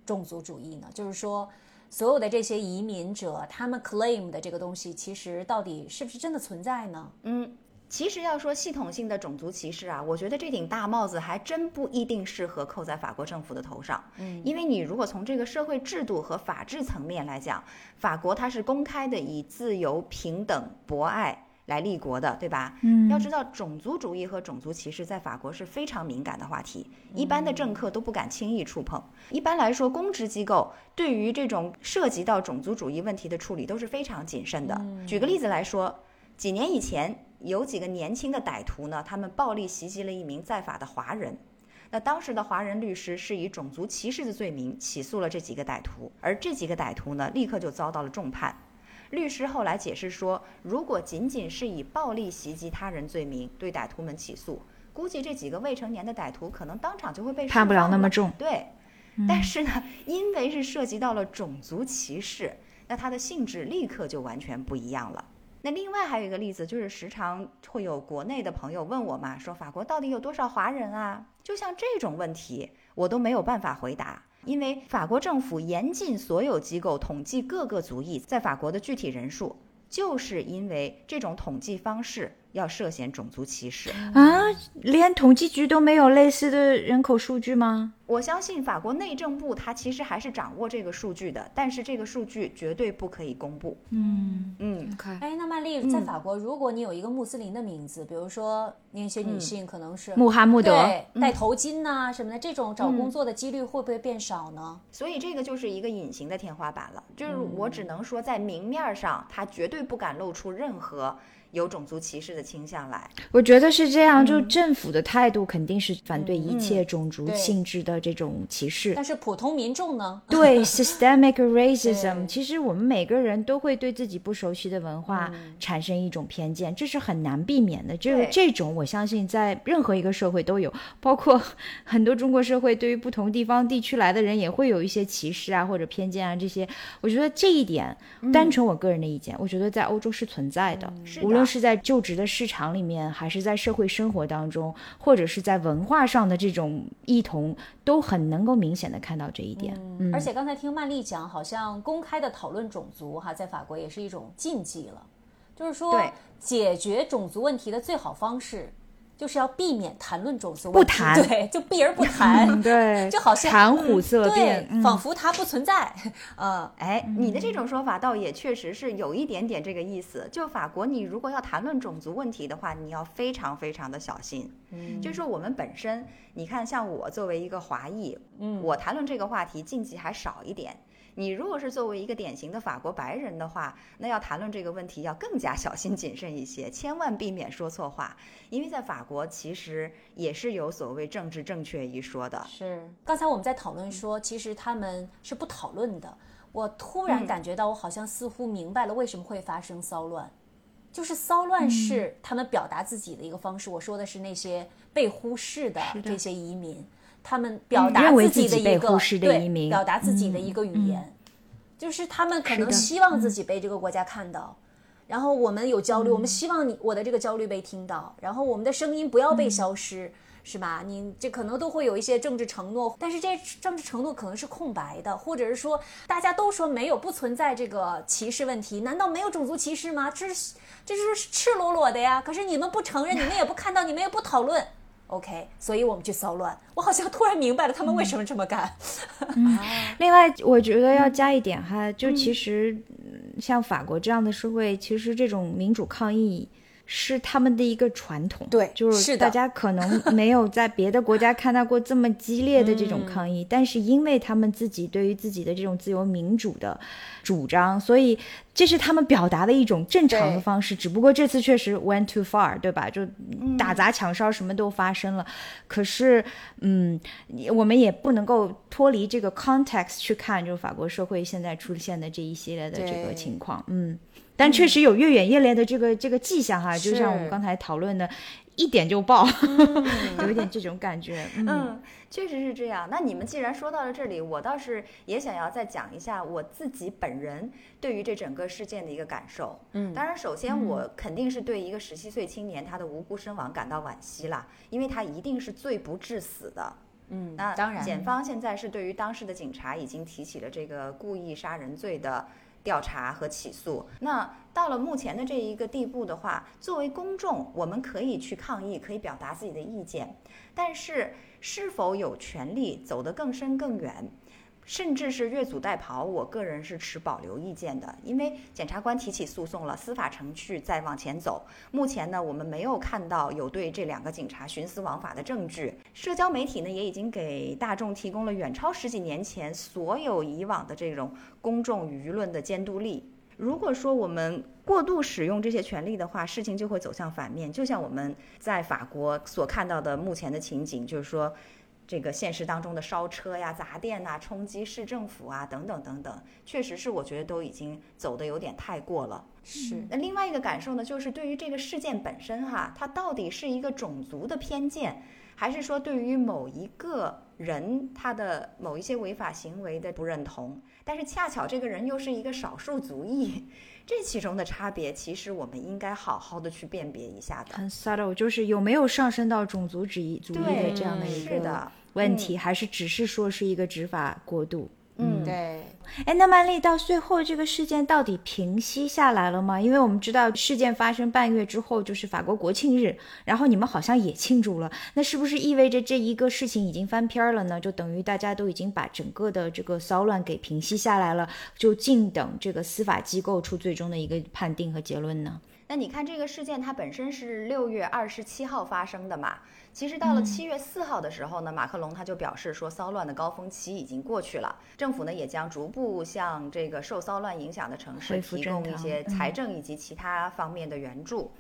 种族主义呢？就是说，所有的这些移民者，他们 claim 的这个东西，其实到底是不是真的存在呢？嗯。其实要说系统性的种族歧视啊，我觉得这顶大帽子还真不一定适合扣在法国政府的头上。嗯，因为你如果从这个社会制度和法治层面来讲，法国它是公开的以自由、平等、博爱来立国的，对吧？嗯，要知道种族主义和种族歧视在法国是非常敏感的话题，一般的政客都不敢轻易触碰。一般来说，公职机构对于这种涉及到种族主义问题的处理都是非常谨慎的。举个例子来说，几年以前，有几个年轻的歹徒呢，他们暴力袭击了一名在法的华人。那当时的华人律师是以种族歧视的罪名起诉了这几个歹徒，而这几个歹徒呢，立刻就遭到了重判。律师后来解释说，如果仅仅是以暴力袭击他人罪名对歹徒们起诉，估计这几个未成年的歹徒可能当场就会被判不了那么重对，但是呢，因为是涉及到了种族歧视，那它的性质立刻就完全不一样了。那另外还有一个例子，就是时常会有国内的朋友问我嘛，说法国到底有多少华人啊？就像这种问题，我都没有办法回答，因为法国政府严禁所有机构统计各个族裔在法国的具体人数，就是因为这种统计方式要涉嫌种族歧视。啊，连统计局都没有类似的人口数据吗？我相信法国内政部它其实还是掌握这个数据的，但是这个数据绝对不可以公布。嗯嗯，，OK，哎，那曼丽，在法国，如果你有一个穆斯林的名字，比如说那些女性可能是穆罕默德，对戴头巾呐、什么的，这种找工作的几率会不会变少呢？所以这个就是一个隐形的天花板了。就是我只能说，在明面上，他绝对不敢露出任何有种族歧视的倾向来。我觉得是这样，就政府的态度肯定是反对一切种族性质的这种歧视。但是普通民众呢？对 systemic racism，[LAUGHS] 对其实我们每个人都会对自己不熟悉的文化嗯产生一种偏见，这是很难避免的。这个这种，我相信在任何一个社会都有，包括很多中国社会对于不同地方地区来的人也会有一些歧视啊或者偏见啊这些。我觉得这一点，单纯我个人的意见，我觉得在欧洲是存在的，是的无论是在就职的市场里面，还是在社会生活当中，或者是在文化上的这种异同，都很能够明显的看到这一点。嗯而且刚才听曼丽讲，好像公开的讨论种族哈，在法国也是一种禁忌了。就是说，解决种族问题的最好方式，就是要避免谈论种族不问题，谈。对，就避而不谈，[LAUGHS] 嗯对，[LAUGHS] 就好像谈虎嗯色变，嗯。仿佛它不存在，嗯，[LAUGHS] 哎，你的这种说法倒也确实是有一点点这个意思。就法国，你如果要谈论种族问题的话，你要非常非常的小心。嗯，就是说我们本身，你看，像我作为一个华裔，嗯，我谈论这个话题禁忌还少一点。你如果是作为一个典型的法国白人的话，那要谈论这个问题要更加小心谨慎一些，千万避免说错话，因为在法国其实也是有所谓政治正确一说的。是。刚才我们在讨论说，其实他们是不讨论的。我突然嗯感觉到，我好像似乎明白了为什么会发生骚乱，就是骚乱是他们表达自己的一个方式。我说的是那些被忽视的这些移民，他们表达自己的一个对表达自己的一个语言，就是他们可能希望自己被这个国家看到。然后我们有焦虑，我们希望你我的这个焦虑被听到，然后我们的声音不要被消失，是吧？你这可能都会有一些政治承诺，但是这政治承诺可能是空白的，或者是说大家都说没有不存在这个歧视问题，难道没有种族歧视吗？这是这就是赤裸裸的呀。可是你们不承认，你们也不看到，你们也不讨论。OK，所以我们去骚乱。我好像突然明白了他们为什么这么干。[LAUGHS] 另外，我觉得要加一点哈，就其实嗯像法国这样的社会，其实这种民主抗议。是他们的一个传统，对就是大家可能没有在别的国家看到过这么激烈的这种抗议，但是因为他们自己对于自己的这种自由民主的主张，所以这是他们表达的一种正常的方式。只不过这次确实 went too far，对吧？就打砸抢烧什么都发生了。可是，嗯，我们也不能够脱离这个 context 去看，就是法国社会现在出现的这一系列的这个情况，嗯。但确实有越演越烈的这个这个迹象哈，就像我们刚才讨论的，一点就爆，[LAUGHS] 有一点这种感觉。嗯，嗯，确实是这样。那你们既然说到了这里，我倒是也想要再讲一下我自己本人对于这整个事件的一个感受。嗯当然，首先我肯定是对一个十七岁青年他的无辜身亡感到惋惜啦，因为他一定是罪不至死的。嗯，那当然，检方现在是对于当时的警察已经提起了这个故意杀人罪的调查和起诉。那到了目前的这一个地步的话，作为公众，我们可以去抗议，可以表达自己的意见，但是是否有权利走得更深更远？甚至是越俎代庖，我个人是持保留意见的，因为检察官提起诉讼了，司法程序在往前走。目前呢，我们没有看到有对这两个警察徇私枉法的证据。社交媒体呢，也已经给大众提供了远超十几年前所有以往的这种公众舆论的监督力。如果说我们过度使用这些权利的话，事情就会走向反面。就像我们在法国所看到的目前的情景，就是说。这个现实当中的烧车呀、砸店呐、冲击市政府啊，等等等等，确实是我觉得都已经走的有点太过了。是那另外一个感受呢，就是对于这个事件本身哈，它到底是一个种族的偏见，还是说对于某一个人他的某一些违法行为的不认同？但是恰巧这个人又是一个少数族裔，这其中的差别，其实我们应该好好的去辨别一下的。很 subtle，就是有没有上升到种族主义主义的对这样的一个是的问题，还是只是说是一个执法过度？嗯对，哎，那曼丽到最后这个事件到底平息下来了吗？因为我们知道事件发生半月之后就是法国国庆日，然后你们好像也庆祝了，那是不是意味着这一个事情已经翻篇儿了呢？就等于大家都已经把整个的这个骚乱给平息下来了，就静等这个司法机构出最终的一个判定和结论呢？那你看这个事件，它本身是六月二十七号发生的嘛？其实到了七月四号的时候呢，马克龙他就表示说，骚乱的高峰期已经过去了，政府呢也将逐步向这个受骚乱影响的城市提供一些财政以及其他方面的援助。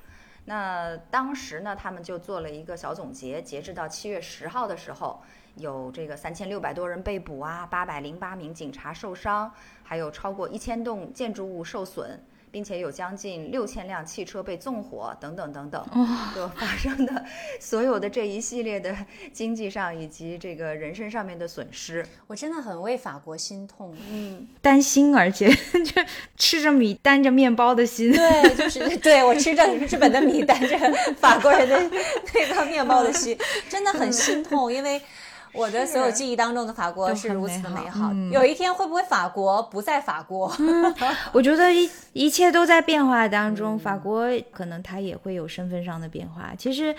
那当时呢，他们就做了一个小总结，截至到七月十号的时候，有这个三千六百多人被捕啊，八百零八名警察受伤，还有超过一千栋建筑物受损。并且有将近六千辆汽车被纵火，等等等等，[LAUGHS] 就发生的所有的这一系列的经济上以及这个人身上面的损失。我真的很为法国心痛。嗯，担心，而且 [LAUGHS] 就吃着米担着面包的心。对，就是 [LAUGHS] 对我吃着日本的米，担着法国人的那个面包的心，真的很心痛，因为。我的所有记忆当中的法国都是如此的美美好，嗯有一天会不会法国不在法国？我觉得一一切都在变化当中，法国可能它也会有身份上的变化。其实，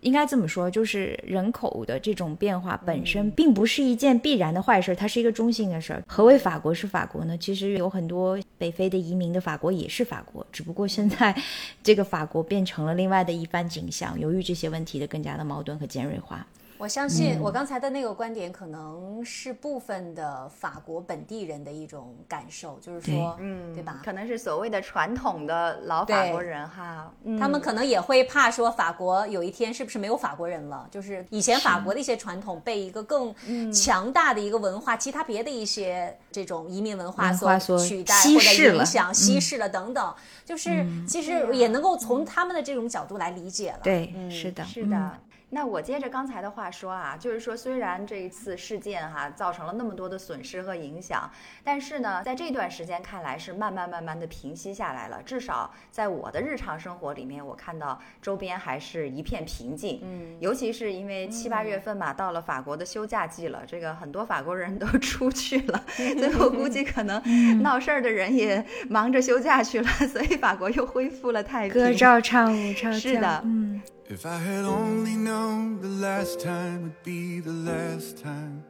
应该这么说，就是人口的这种变化本身并不是一件必然的坏事，它是一个中性的事儿。何为法国是法国呢？其实有很多北非的移民的法国也是法国，只不过现在这个法国变成了另外的一番景象，由于这些问题的更加的矛盾和尖锐化。我相信我刚才的那个观点可能是部分的法国本地人的一种感受，就是说，嗯，对吧？可能是所谓的传统的老法国人哈，嗯他们可能也会怕说法国有一天是不是没有法国人了？就是以前法国的一些传统被一个更强大的一个文化，其他别的一些这种移民文化所取代或者影响、稀释了等等。就是其实也能够从他们的这种角度来理解了。对，嗯是的，是的。那我接着刚才的话说啊，就是说，虽然这一次事件哈、造成了那么多的损失和影响，但是呢，在这段时间看来是慢慢慢慢的平息下来了。至少在我的日常生活里面，我看到周边还是一片平静。嗯，尤其是因为七八月份嘛，到了法国的休假季了，这个很多法国人都 [LAUGHS] 出去了，[LAUGHS] 所以我估计可能闹事儿的人也忙着休假去了，所以法国又恢复了太平。歌照唱，舞照跳。是的嗯，If I had only known the last time would be the last time,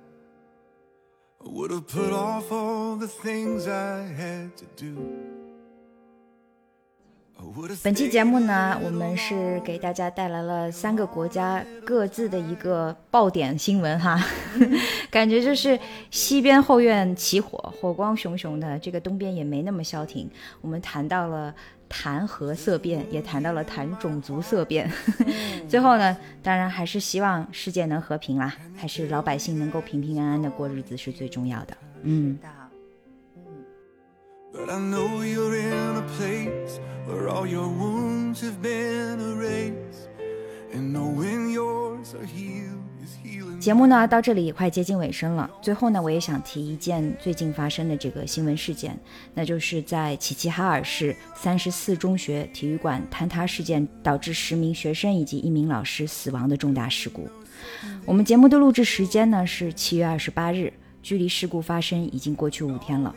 I would have put off all the things I had to do. 本期节目呢，我们是给大家带来了三个国家各自的一个爆点新闻哈，感觉就是西边后院起火，火光熊熊的，这个东边也没那么消停。我们谈到了谈核色变，也谈到了谈种族色变。最后呢，当然还是希望世界能和平啦，还是老百姓能够平平安安的过日子是最重要的。嗯。的。嗯 But I know you're in a place where all your wounds have been erased. And knowing yours are healed is healing. 节目呢到这里也快接近尾声了，最后呢，我也想提一件最近发生的这个新闻事件，那就是在齐齐哈尔市三十四中学体育馆坍塌事件，导致十名学生以及一名老师死亡的重大事故。我们节目的录制时间呢是七月二十八日，距离事故发生已经过去五天了。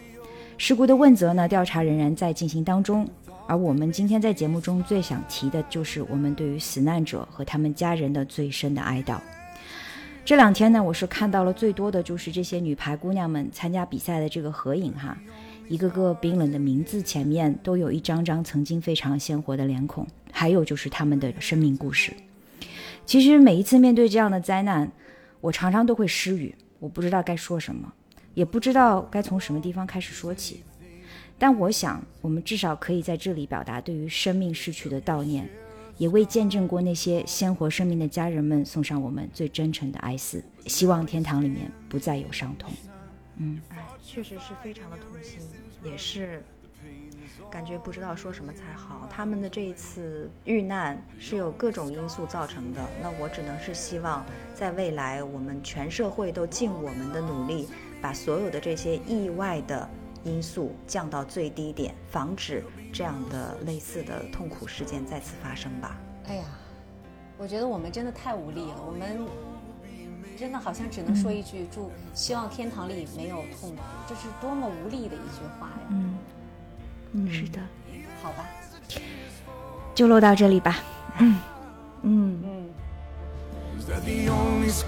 事故的问责呢，调查仍然在进行当中。而我们今天在节目中最想提的就是我们对于死难者和他们家人的最深的哀悼。这两天呢，我是看到了最多的就是这些女排姑娘们参加比赛的这个合影哈，一个个冰冷的名字前面都有一张张曾经非常鲜活的脸孔，还有就是她们的生命故事。其实每一次面对这样的灾难，我常常都会失语，我不知道该说什么，也不知道该从什么地方开始说起。但我想，我们至少可以在这里表达对于生命逝去的悼念，也为见证过那些鲜活生命的家人们送上我们最真诚的哀思。希望天堂里面不再有伤痛。嗯哎，确实是非常的痛心，也是感觉不知道说什么才好。他们的这一次遇难是有各种因素造成的，那我只能是希望在未来我们全社会都尽我们的努力，把所有的这些意外的因素降到最低点，防止这样的类似的痛苦事件再次发生吧。哎呀，我觉得我们真的太无力了，我们真的好像只能说一句祝希望天堂里没有痛苦，这是多么无力的一句话呀！嗯，嗯是的，好吧，就录到这里吧。嗯。嗯。Is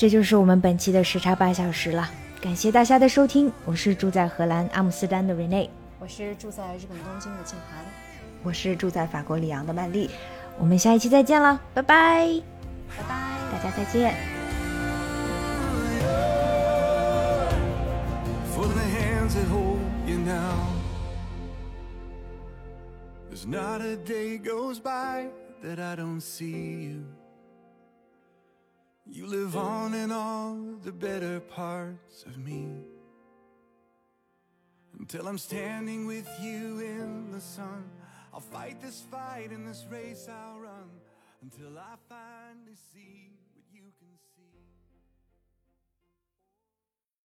这就是我们本期的时差八小时了，感谢大家的收听，我是住在荷兰阿姆斯特丹的 Rene，我是住在日本东京的静涵，我是住在法国里昂的曼丽，我们下一期再见了，拜拜。拜拜。大家再见。For the hands that hold you now. There's not a day goes by that I don't see you. You live on in all the better parts of me. Until I'm standing with you in the sun, I'll fight this fight in this race I'll run until I see.